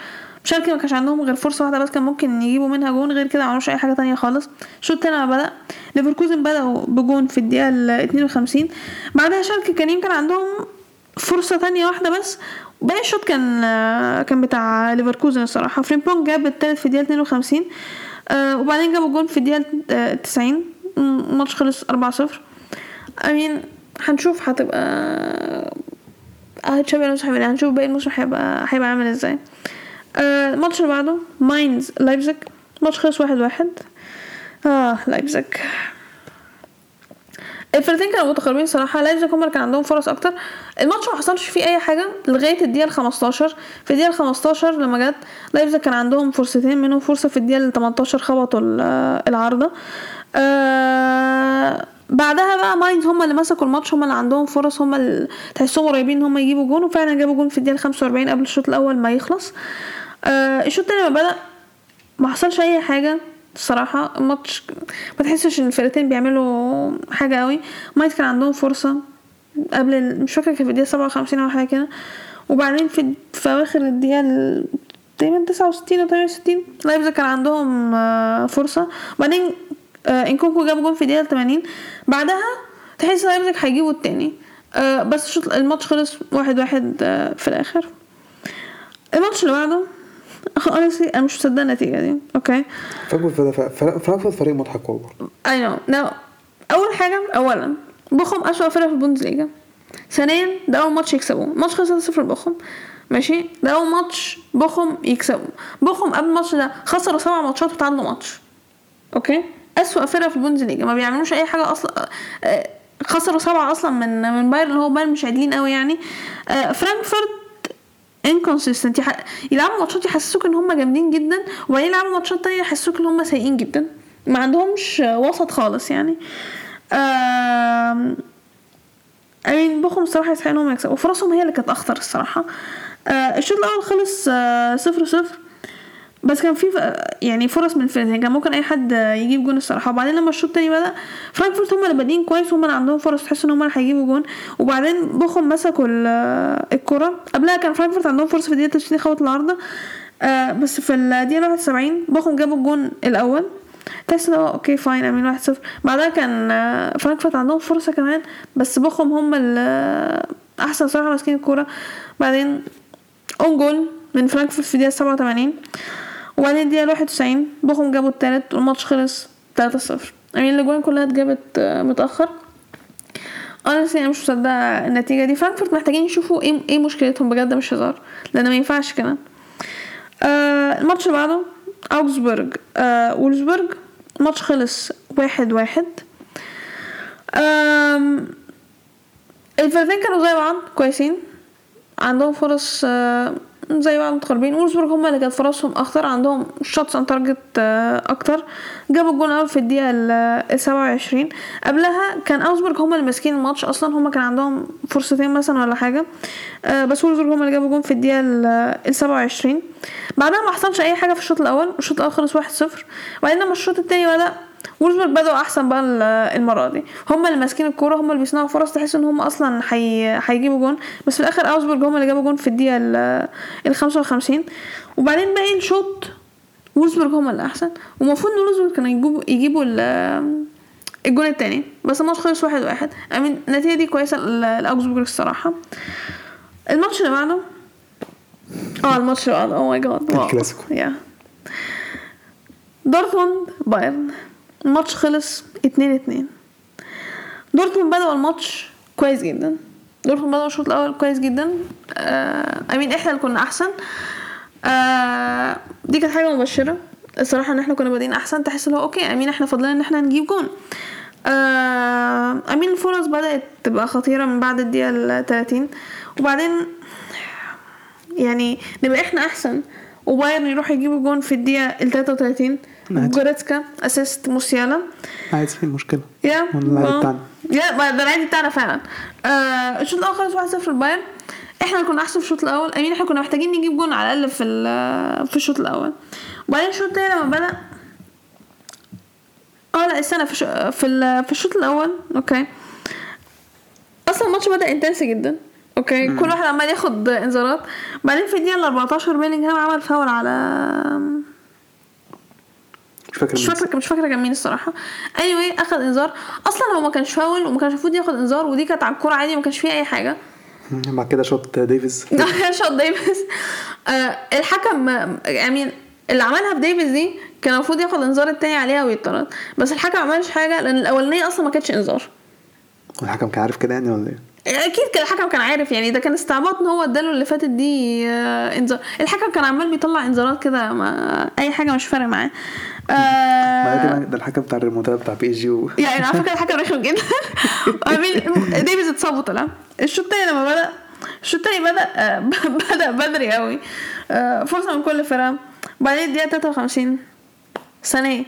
شالكي ما كانش عندهم غير فرصة واحدة بس كان ممكن يجيبوا منها جون. غير كده ما عملوش أي حاجة تانية خالص. الشوط التاني لما بدأ ليفركوزن بدأوا بجون في الدقيقة ال 52 بعدها شالكي كان يمكن عندهم فرصة تانية واحدة بس باقي الشوط كان آه، كان بتاع ليفركوزن الصراحه فريمبونج جاب التالت في الدقيقة 52 آه، وبعدين جابوا جون في الدقيقة آه، 90 م- الماتش خلص 4 0 I mean هنشوف هتبقى آه تشابي ألونسو هيبقى هنشوف باقي الموسم هيبقى هيبقى عامل إزاي. آه، الماتش اللي بعده ماينز لايبزيج. الماتش خلص واحد واحد. آه لايبزيج. الفرقتين كانوا متقاربين صراحة لايبزيج هم اللي كان عندهم فرص أكتر. الماتش ما حصلش فيه أي حاجة لغاية الدقيقة ال 15 في الدقيقة ال 15 لما جت لايبزيج كان عندهم فرصتين منهم فرصة في الدقيقة ال 18 خبطوا ال- العارضة. آه بعدها بقى ماينز هم اللي مسكوا الماتش هم اللي عندهم فرص هم اللي تحسهم قريبين إن هم يجيبوا جون. وفعلا جابوا جون في الدقيقة ال 45 قبل الشوط الأول ما يخلص. آه الشوط التاني لما بدأ ما حصلش أي حاجة. الصراحه الماتش ما تحسش إن الفرقتين بيعملوا حاجة قوي. ماينز كان عندهم فرصة قبل. مش فاكره كان في الدقيقة 57 أو حاجة كده. وبعدين في أواخر الدقيقة ال- تقريبا 69 أو 68 لايبزيج كان عندهم آه، فرصة. وبعدين آه، نكونكو جاب جون في الدقيقة 80 بعدها تحس لايبزيج هيجيبوا التاني. آه، بس الماتش خلص واحد واحد في الآخر. الماتش اللي بعده honestly أنا مش مصدقة النتيجة دي. أوكي فرانكفورت فريق مضحك والله. اي no no أول حاجة اولا بوخم أسوأ فرقة في البوندسليجا. ثانيا ده أول ماتش يكسبوه. الماتش خلص 0 بوخم. ماشي؟ ده أول ماتش بوخم يكسبوا بوخم قبل الماتش ده خسروا سبع ماتشات وتعادلوا ماتش. okay أسوأ فرقة في البوندسليجا. ما بيعملوش أي حاجة أصلا. خسروا سبعة أصلا من من بايرن اللي هو بايرن مش عادلين قوي يعني. فرانكفورت inconsistent يلعبوا ماتشات يحسسوك إن هم جامدين جدا وبعدين يلعبوا ماتشات تانية يحسسوك إن هم سيئين جدا. ما عندهمش وسط خالص يعني. آم، I mean بوخم الصراحة يستحقوا إنهم يكسبوا. وفرصهم هي اللي كانت أخطر الصراحة. آه، الشوط الأول خلص آه، صفر صفر. بس كان في يعني فرص من الفرقتين كان ممكن أي حد يجيب جون الصراحة. وبعدين لما الشوط التاني بدأ فرانكفورت هم اللي بادئين كويس هم اللي عندهم فرص. تحس إن هم اللي هيجيبوا جون. وبعدين بوخم مسكوا ال- الكرة. قبلها كان فرانكفورت عندهم فرصه في الدقيقه 90 خبط العارضه آه بس في الدقيقة 71 بوخم جابوا الجون الأول. تحس إن okay fine I mean واحد صفر. بعدها كان آه، فرانكفورت عندهم فرصة كمان. بس بوخم هم اللي أحسن صراحة ماسكين الكوره بعدين own goal من فرانكفورت في الدقيقه 87 وبعدين الدقيقه 91 بوخم جابوا التالت والماتش خلص 3 0 I mean الأجوان كلها اتجابت آه، متأخر. أنا أنا مش مصدقة النتيجة دي. فرانكفورت محتاجين يشوفوا إيه إيه مشكلتهم بجد مش هزار. لأن ما ينفعش كده آه الماتش اللي بعده أوجسبورج آه وولفسبورج الماتش خلص واحد واحد. آم، الفرقتين كانوا زي بعض كويسين. عندهم فرص آه، زي بعض متقاربين وولفسبورج هم اللي كانت فرصهم اخطر عندهم shots on target أكتر. جابوا الجون الأول في الدقيقة ال 27 قبلها كان أوجسبورج هم اللي ماسكين الماتش. أصلا هم كان عندهم فرصتين مثلا ولا حاجة. آه، بس وولفسبورج هم اللي جابوا جون في الدقيقة ال 27 بعدها ما حصلش أي حاجة في الشوط الأول. الشوط الأول خلص 1-0 وبعدين لما الشوط التاني بدأ وولفسبورج بدأوا أحسن بقى ال- المرة دي. هم اللي ماسكين الكورة هم اللي بيصنعوا فرص تحس إن هم أصلا حي... هيجيبوا جون. بس في الآخر أوجسبورج هم اللي جابوا جون في الدقيقة ال ال 55 وبعدين باقي الشوط وولفسبورج هم اللي أحسن. ومفروض إن وولفسبورج كانوا يجيبوا يجيبوا ال- الجون التاني. بس الماتش خلص واحد واحد. I mean النتيجة دي كويسة لأوجسبورج الصراحة. الماتش اللي بعده؟ آه الماتش اللي بعده. oh my God الكلاسيكو. يا دورتموند بايرن. الماتش خلص اتنين اتنين. دورتموند بدأوا الماتش كويس جدا. دورتموند بدأوا الشوط الأول كويس جدا. آه I mean إحنا اللي كنا أحسن. آه دي كانت حاجة مبشرة. الصراحة إن إحنا كنا بادئين أحسن تحس اللي هو okay I mean إحنا فاضلنا إن إحنا نجيب جون. آه I mean الفرص بدأت تبقى خطيرة من بعد الدقيقة التلاتين. وبعدين يعني نبقى إحنا أحسن. وبايرن يروح يجيبوا جون في الدقيقة ال 33 عادي. جوريتسكا assist موسيالا. عادي في المشكلة يا العادي آه. بتاعنا. يا ده العادي بتاعنا فعلا. آه الشوط الأول خلص 1-0 البايرن إحنا اللي كنا أحسن في الشوط الأول. I mean إحنا كنا محتاجين نجيب جون على الأقل في ال- في الشوط الأول. وبعدين الشوط التاني لما بدأ آه لا استنى في. في الشوط الأول. okay. أصلا الماتش بدأ intense جدا. okay كل واحد عمال ياخد إنذارات. بعدين في الدقيقة ال 14 بيلينغهام عمل فاول على مش فاكر مش. فاكره مش فاكره كان مين الصراحة. anyway anyway, أخد إنذار. أصلا هو ما كانش فاول وما كانش المفروض ياخد إنذار ودي كانت على الكورة عادي ما كانش فيها أي حاجة. بعد كده شوت ديفيز. شوت ديفيس آه الحكم يعني اللي عملها في ديفيس دي كان المفروض ياخد إنذار التاني عليها ويطرد بس الحكم ما عملش حاجة لأن الأولانية أصلا ما كانتش إنذار. والحكم كان عارف كده يعني ولا إيه؟ أكيد كان الحكم كان عارف يعني ده كان استعباط إن هو اداله اللي فاتت دي آه، إنذار. الحكم كان عمال بيطلع إنذارات كده ما أي حاجة مش فارق معاه. آه كده ده الحكم بتاع الريمونتادا بتاع بي اس جي. يعني على فكرة الحكم رخم جدا. ديفيز اتصاب وطلع الشوط التاني لما بدأ الشوط التاني بدأ آه، بدأ بدري قوي آه، فرصة من كل فرقة. بعدين الدقيقة 53 ساني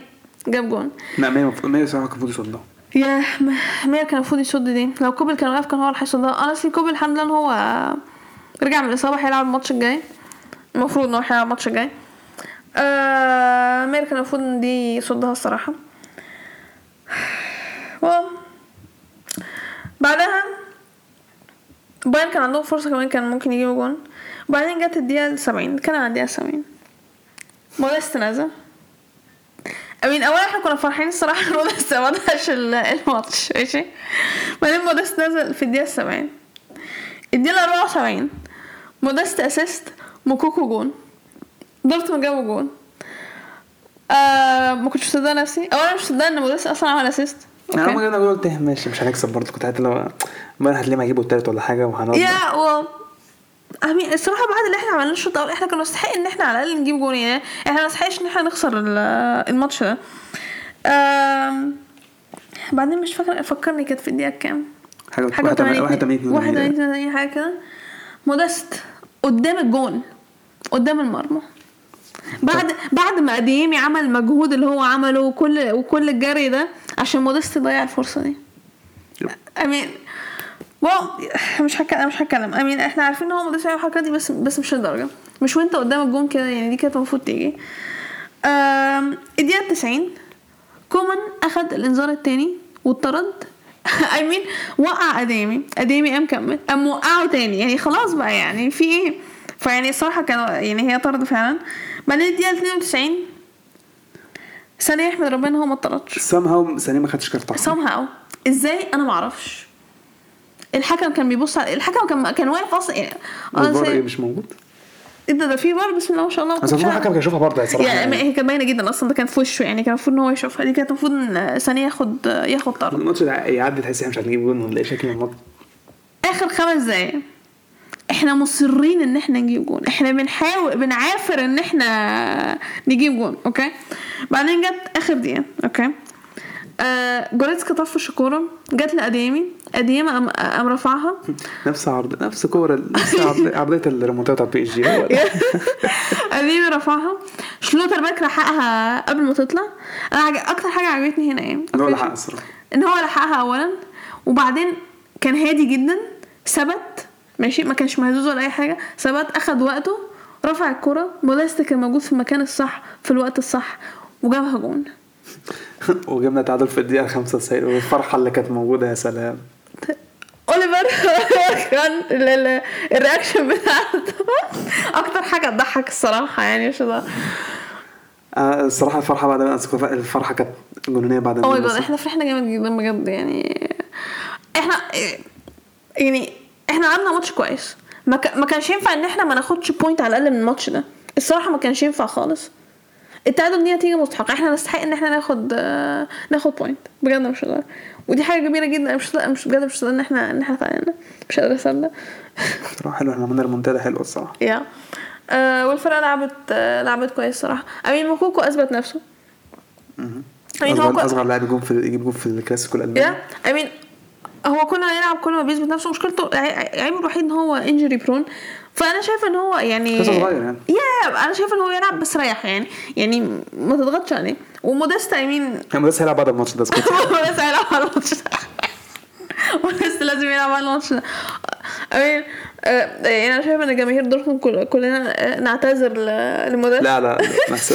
جاب جون. لا ماير المفروض ماير صراحة كان المفروض يصدها يا ماير كان المفروض يصد دي. لو كوبل كان واقف كان هو اللي هيصدها أنا كوبل الحمد لله هو رجع من الإصابة هيلعب الماتش الجاي. المفروض إن هو هيلعب الماتش الجاي. آه ماير كان المفروض إن دي يصدها الصراحة. و بعدها بايرن كان عندهم فرصة كمان كان ممكن يجيبوا جون. بعدين جت الدقيقة السبعين كان على الدقيقة السبعين موديست نزل I mean اولا إحنا كنا فرحانين الصراحه إن موديست ما ضيعش ال- الماتش ماشي؟ بعدين موديست نزل في الدقيقة 70 الدقيقة 74 موديست assist موكوكو جون. دورتموند جابوا جون. آه ما كنتش مصدقة نفسي. اولا مش مصدقة إن موديست أصلا عمل assist أنا لما أنا قلت إيه، ماشي مش هنكسب برضه. كنت حاسس لو امبارح هتلاقيهم هيجيبوا التالت ولا حاجة وهنقعد يا و I mean الصراحة بعد اللي إحنا عملناه الشوط الأول إحنا كنا نستحق إن إحنا على الأقل نجيب جون يعني إحنا ما نستحقش إن إحنا نخسر ال- الماتش ده. بعدين مش فاكرة فكرني كانت في الدقيقة كام؟ حاجة حاجة 81 81 81 81 حاجة كده. مودست قدام الجون قدام المرمى. بعد بعد ما اديمي عمل المجهود اللي هو عمله وكل وكل الجري ده عشان مودست يضيع الفرصة دي. I mean wow مش هتكلم مش هتكلم. I mean إحنا عارفين إن هو مودست يعمل الحركه دي بس بس مش للدرجة. مش وأنت قدام الجون كده يعني دي كانت المفروض تيجي. الدقيقة 90 كومان أخد الإنذار التاني واتطرد. I mean وقع اديمي اديمي قام كمل قام وقعه تاني. يعني خلاص بقى يعني في إيه؟ فيعني الصراحة كان يعني هي طرد فعلا. بعدين الدقيقة 92 سانيه يحمد ربنا هو ما اتطردش. somehow سانيه ما خدتش كارت أحمر. Somehow. إزاي؟ أنا ما أعرفش. الحكم كان بيبص على الحكم كان كان واقف أصلا يعني الفار إيه مش موجود؟ إيه ده ده في بار بسم الله ما شاء الله بس المفروض. الحكم كان يشوفها برضه يعني صراحة يعني يعني. هي كانت باينة جدا أصلا ده كان في وشه يعني كان المفروض إن هو يشوفها دي كانت المفروض إن سانيه ياخد ياخد طرد. الماتش ده يعدي تحس إحنا مش هنجيب جول ونلاقي شكل الماتش. آخر خمس دقايق. إحنا مصرين إن إحنا نجيب جون إحنا بنحاول بنعافر إن إحنا نجيب جون okay؟ بعدين جت آخر دقيقة okay؟ آه جوريتسكا طفش الكوره جت لأديمي. أديمي قام قام رفعها. نفس عرض نفس كورة نفس عرض- عرضية الريمونتادا بتاع PSG. أديمي رفعها. شلوتربيك لحقها قبل ما تطلع. أنا عج... أكتر حاجة عجبتني هنا إيه؟ اللي هو لحق الصراحة. إن هو لحقها اولا. وبعدين كان هادي جدا. ثبت. ماشي؟ ما كانش مهزوز ولا أي حاجة. ثبت. أخد وقته. رفع الكرة موديست كان موجود في المكان الصح في الوقت الصح. وجابها جون. وجبنا تعادل في الدقيقة 95 والفرحة اللي كانت موجودة يا سلام. أوليفر كان ال- ال- ال reaction بتاعته أكتر حاجة تضحك الصراحة يعني مش ده آه، الصراحة الفرحة بعد ما الفرحة كانت جنونية بعد ما نص- إحنا فرحنا جامد جدا بجد يعني إحنا يعني إحنا لعبنا ماتش كويس. ما, ك... ما كانش ينفع إن إحنا ما ناخدش point على الأقل من الماتش ده. الصراحة ما كانش ينفع خالص. التعادل دي نتيجة مستحقة. إحنا نستحق ان إحنا ناخد آه، ناخد point بجد مش هزار ودي حاجة كبيرة جدا. مش مش بجد مش إن إحنا إن إحنا تعادلنا. مش قادرة أصدق. صراحة حلو. إحنا عملنا ريمونتادا حلوة الصراحة. يا آه والفرقة لعبت آه لعبت كويس صراحة I mean موكوكو أثبت نفسه. I mean هو أصغر لاعب يجيب في يجيب جول في الكلاسيكو الألماني. يا I mean هو كل ما يلعب كل ما بيثبت نفسه. مشكلته عي- عيبه الوحيد إن هو injury prone فأنا شايفة إن هو يعني لسه صغير يعني. يا أنا شايفة إن هو يلعب بس ريح يعني. يعني ما تضغطش عليه. وموديستا I mean إحنا بس هيلعب بعد الماتش ده اسكت موديستا هيلعب على الماتش ده. موديستا لازم يلعب على الماتش ده. I mean آه، يعني أنا شايفة إن جماهير دورتموند كل- كلنا آه، نعتذر ل- لموديستا. لا لا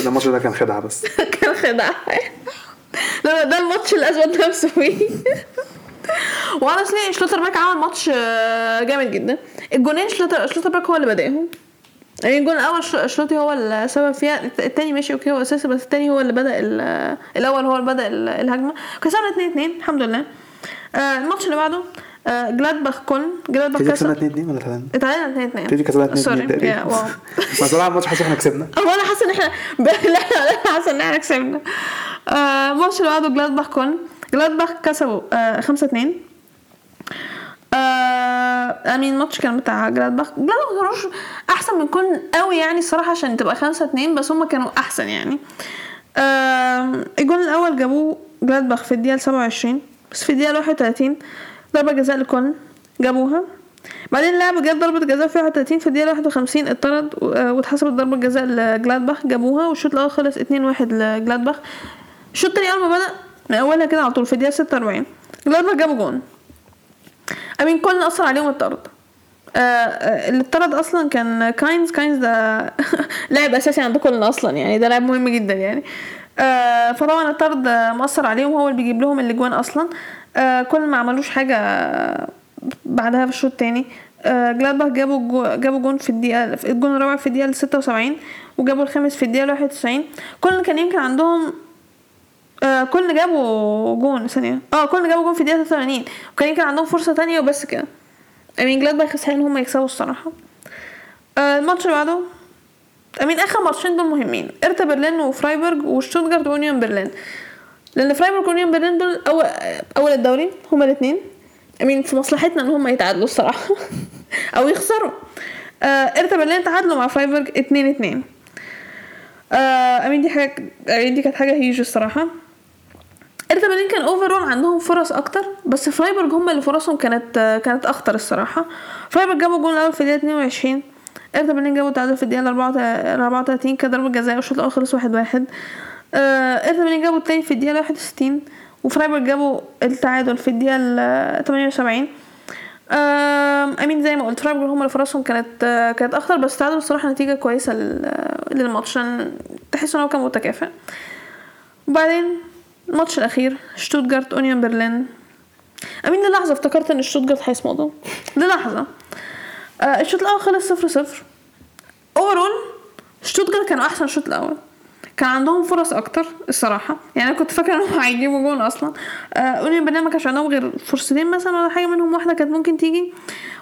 الماتش ده كان خدعة بس. كان خداع لا ده الماتش اللي اثبت نفسه فيه. وأنا أصلي شلوتربيك عمل ماتش آه، جامد جدا. الجونين شلوتر شلوتربيك هو اللي بادئهم يعني الجون الأول شلو- شلوتي هو السبب فيها التاني ماشي okay هو أساسي بس التاني هو اللي بدأ ال- الأول هو اللي بدأ ال- الهجمة. كسبنا 2 2 الحمد لله. آه، الماتش اللي بعده آه، جلادباخ كولن جلادباخ تيجي كسبنا كسب 2 2 ولا 3 اتعادلنا 2 2 تيجي كسبنا 2 sorry 2 يا تقريبا wow الماتش حاسس إحنا كسبنا. هو أنا حاسه إن إحنا لا لا حاسه إن إحنا كسبنا. الماتش اللي بعده جلادباخ كولن جلادباخ كسبوا آه، 5 2 آه I mean الماتش كان بتاع جلادباخ جلادباخ ما احسن من كولن قوي يعني الصراحه عشان تبقى 5 2 بس هم كانوا احسن يعني آه الجول الأول جابوه جلادباخ في الدقيقه 27 بس في الدقيقه 31 ضربه جزاء لكولن جابوها بعدين اللاعب جاب ضربة جزاء في 31 في الدقيقة 51 اتطرد واتحسبت ضربة جزاء لجلادباخ جابوها والشوط الأول خلص 2-1 لجلادباخ الشوط التاني أول ما بدأ من أولها كده على طول في الدقيقة 46 جلادباخ جابوا جون. I mean كولن أثر عليهم الطرد. آه، آه، اللي اتطرد أصلا كان كاينز كاينز ده لاعب أساسي عند كولن أصلا يعني ده لاعب مهم جدا يعني. آه، فطبعا الطرد مأثر عليهم هو اللي بيجيب لهم الأجوان أصلا. آه، كولن ما عملوش حاجة بعدها في الشوط التاني. آه، جلادباخ جابوا جابوا جون في الدقيقة الجون الرابع في الدقيقة 76 وجابوا الخامس في الدقيقة 91 كولن كان يمكن عندهم آه كل جابوا جون ثانية. آه كل جابوا جون في الدقيقة 83 وكان يمكن عندهم فرصة تانية وبس كده. امين جلادباخ يستحق إن هم يكسبوا الصراحة. آه الماتش اللي بعده. I mean آخر ماتشين دول مهمين. هيرتا برلين وفرايبورج وشتوتجارت ويونيون برلين. لأن فرايبورج ويونيون برلين دول اول أول الدوري هما الاثنين I mean في مصلحتنا إن هم يتعادلوا الصراحة. أو يخسروا. آه هيرتا برلين تعادلوا مع فرايبورج 2 2 آه I mean دي حاجة دي كانت حاجة هيج الصراحة. هيرتا برلين كان overall عندهم فرص أكتر بس فرايبورج هم اللي فرصهم كانت كانت أخطر الصراحة. فرايبورج جابوا الجول الأول في الدقيقة 22 هيرتا برلين جابوا التعادل في الدقيقة 34 كان ضربه جزاء والشوط الأول خلص 1 1 هيرتا برلين جابوا التاني في الدقيقة 61 وفرايبورج جابوا التعادل في الدقيقة ال 78 آم، I mean زي ما قلت فرايبورج هم اللي فرصهم كانت آه، كانت أخطر بس التعادل الصراحة نتيجة كويسة لل- للماتش. تحس إن هو كان متكافئ. وبعدين الماتش الأخير شتوتجارت يونيون برلين I mean للحظة افتكرت إن شتوتجارت هيصمدوا للحظة. آه الشوط الأول خلص صفر صفر. overall شتوتجارت كانوا أحسن الشوط الأول. كان عندهم فرص أكتر الصراحة. يعني أنا كنت فاكرة انهم هيجيبوا جون أصلا. آه أونيون برلين ما كانش عندهم غير فرصتين مثلا ولا حاجة منهم واحدة كانت ممكن تيجي.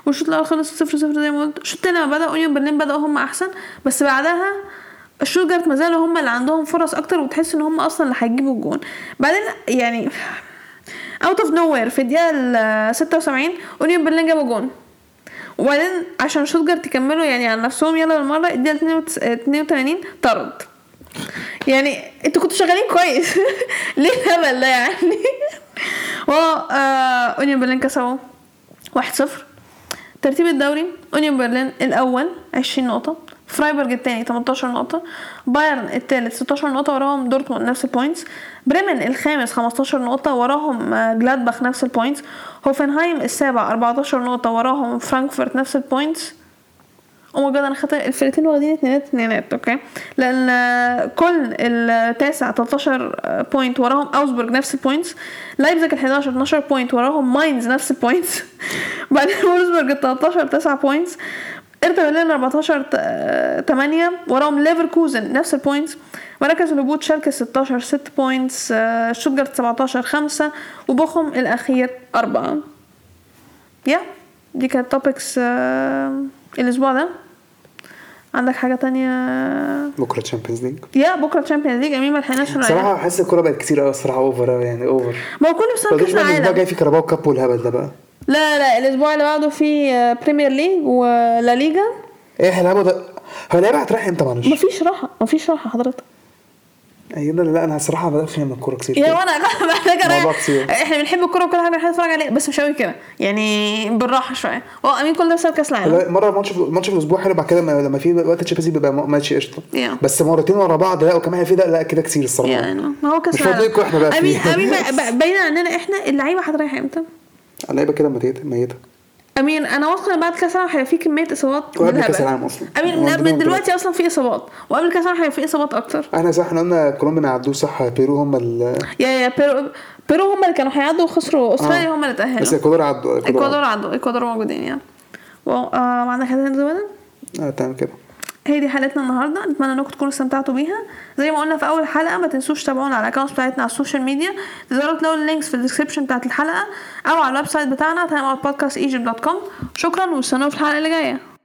والشوط الأول خلص صفر صفر زي ما قلت. الشوط التاني لما بدأ أونيون برلين بدأوا هم أحسن. بس بعدها شتوتجارت ما زالوا هم اللي عندهم فرص أكتر وتحس إن هم أصلا اللي هيجيبوا الجون. بعدين يعني out of nowhere في الدقيقة ال 76 أونيون برلين جابوا جون. وبعدين عشان شتوتجارت يكملوا يعني على نفسهم يلا بالمرة الدقيقة 82 طرد. يعني أنتوا كنتوا شغالين كويس. ليه الهبل ده يعني؟ و آه أونيون برلين كسبوا 1-0 ترتيب الدوري أونيون برلين الأول 20 نقطة. فرايبورج الثاني 18 نقطة بايرن الثالث 16 نقطة وراهم دورتموند نفس ال points بريمن الخامس 15 نقطة وراهم جلادباخ نفس ال points هوفنهايم السابع 14 نقطة وراهم فرانكفورت نفس ال points oh my God أنا خدت الفرقتين واخدين اتنينات اتنينات okay لأن كل التاسع 13 point وراهم اوجزبورج نفس ال points لايبزيج ال 11 12 point وراهم ماينز نفس ال points بعدين فولفسبورج ال 13 9 points هيرتا برلين 14 8 وراهم ليفركوزن نفس ال points مراكز الهبوط شالكه 16 6 points شتوتجارت 17 5 وبوخم الأخير 4 yeah دي كانت topics الأسبوع ده. عندك حاجة تانية؟ بكرة تشامبيونز ليج يا بكرة تشامبيونز ليج امين ما لحقناش. صراحة بحس الكوره بقت كتير قوي الصراحة over يعني over ما هو كله بسبب ما كاس العالم جاي في Carabao Cup والهبل ده بقى. لا لا الأسبوع اللي بعده في Premier League ولا ليجا إيه هيلعبوا ده هو اللعيبه هتريح إمتى؟ معلش؟ مفيش راحة مفيش راحة حضرتك. أيوه لا أنا الصراحة بدات افهم الكورة كتير. yeah. وأنا كتير. إحنا بنحب الكورة وكل حاجة بنحب نتفرج عليها بس مش قوي كده. يعني بالراحة شوية. هو I mean كل ده بسبب كأس العالم. مرة ماتش في ماتش في الأسبوع حلو بعد كده لما في وقت Champions بيبقى ماتش قشطة. Yeah. بس مرتين ورا بعض لا وكمان في ده لا كده كتير الصراحة. يعني ما هو كأس مش العالم. فاضيين إحنا بقى I mean. I mean باين عننا إحنا اللعيبة هتريح إمتى؟ اللعيبة كده ميته ميتة أمين أنا واثقه ان بعد كاس العالم هيبقى في كمية إصابات وقبل بالهبل. كأس العالم أصلاً. أمين من دلوقتي. أصلا في إصابات وقبل كاس العالم هيبقى في إصابات أكتر إحنا صح إحنا قلنا كولومبيا ما يعدوش صح بيرو هم ال يا يا بيرو بيرو هم اللي كانوا هيعدوا وخسروا استراليا آه. هم اللي بس تاهلوا إكوادور عدوا إكوادور عدوا إكوادور موجودين يعني و... آه عندك حاجة تانية زيادة؟ آه تمام كده هي دي حلقتنا النهارده. نتمنى إنكم تكونوا استمتعتوا بيها. زي ما قلنا في أول حلقة ما تنسوش تتابعونا على ال account بتاعتنا على ال social media تقدروا تلاقوا ال links في ال description بتاعت الحلقة أو على ال website بتاعنا timeoutpodcastegypt.com شكرا واستنونا في الحلقة اللي جاية.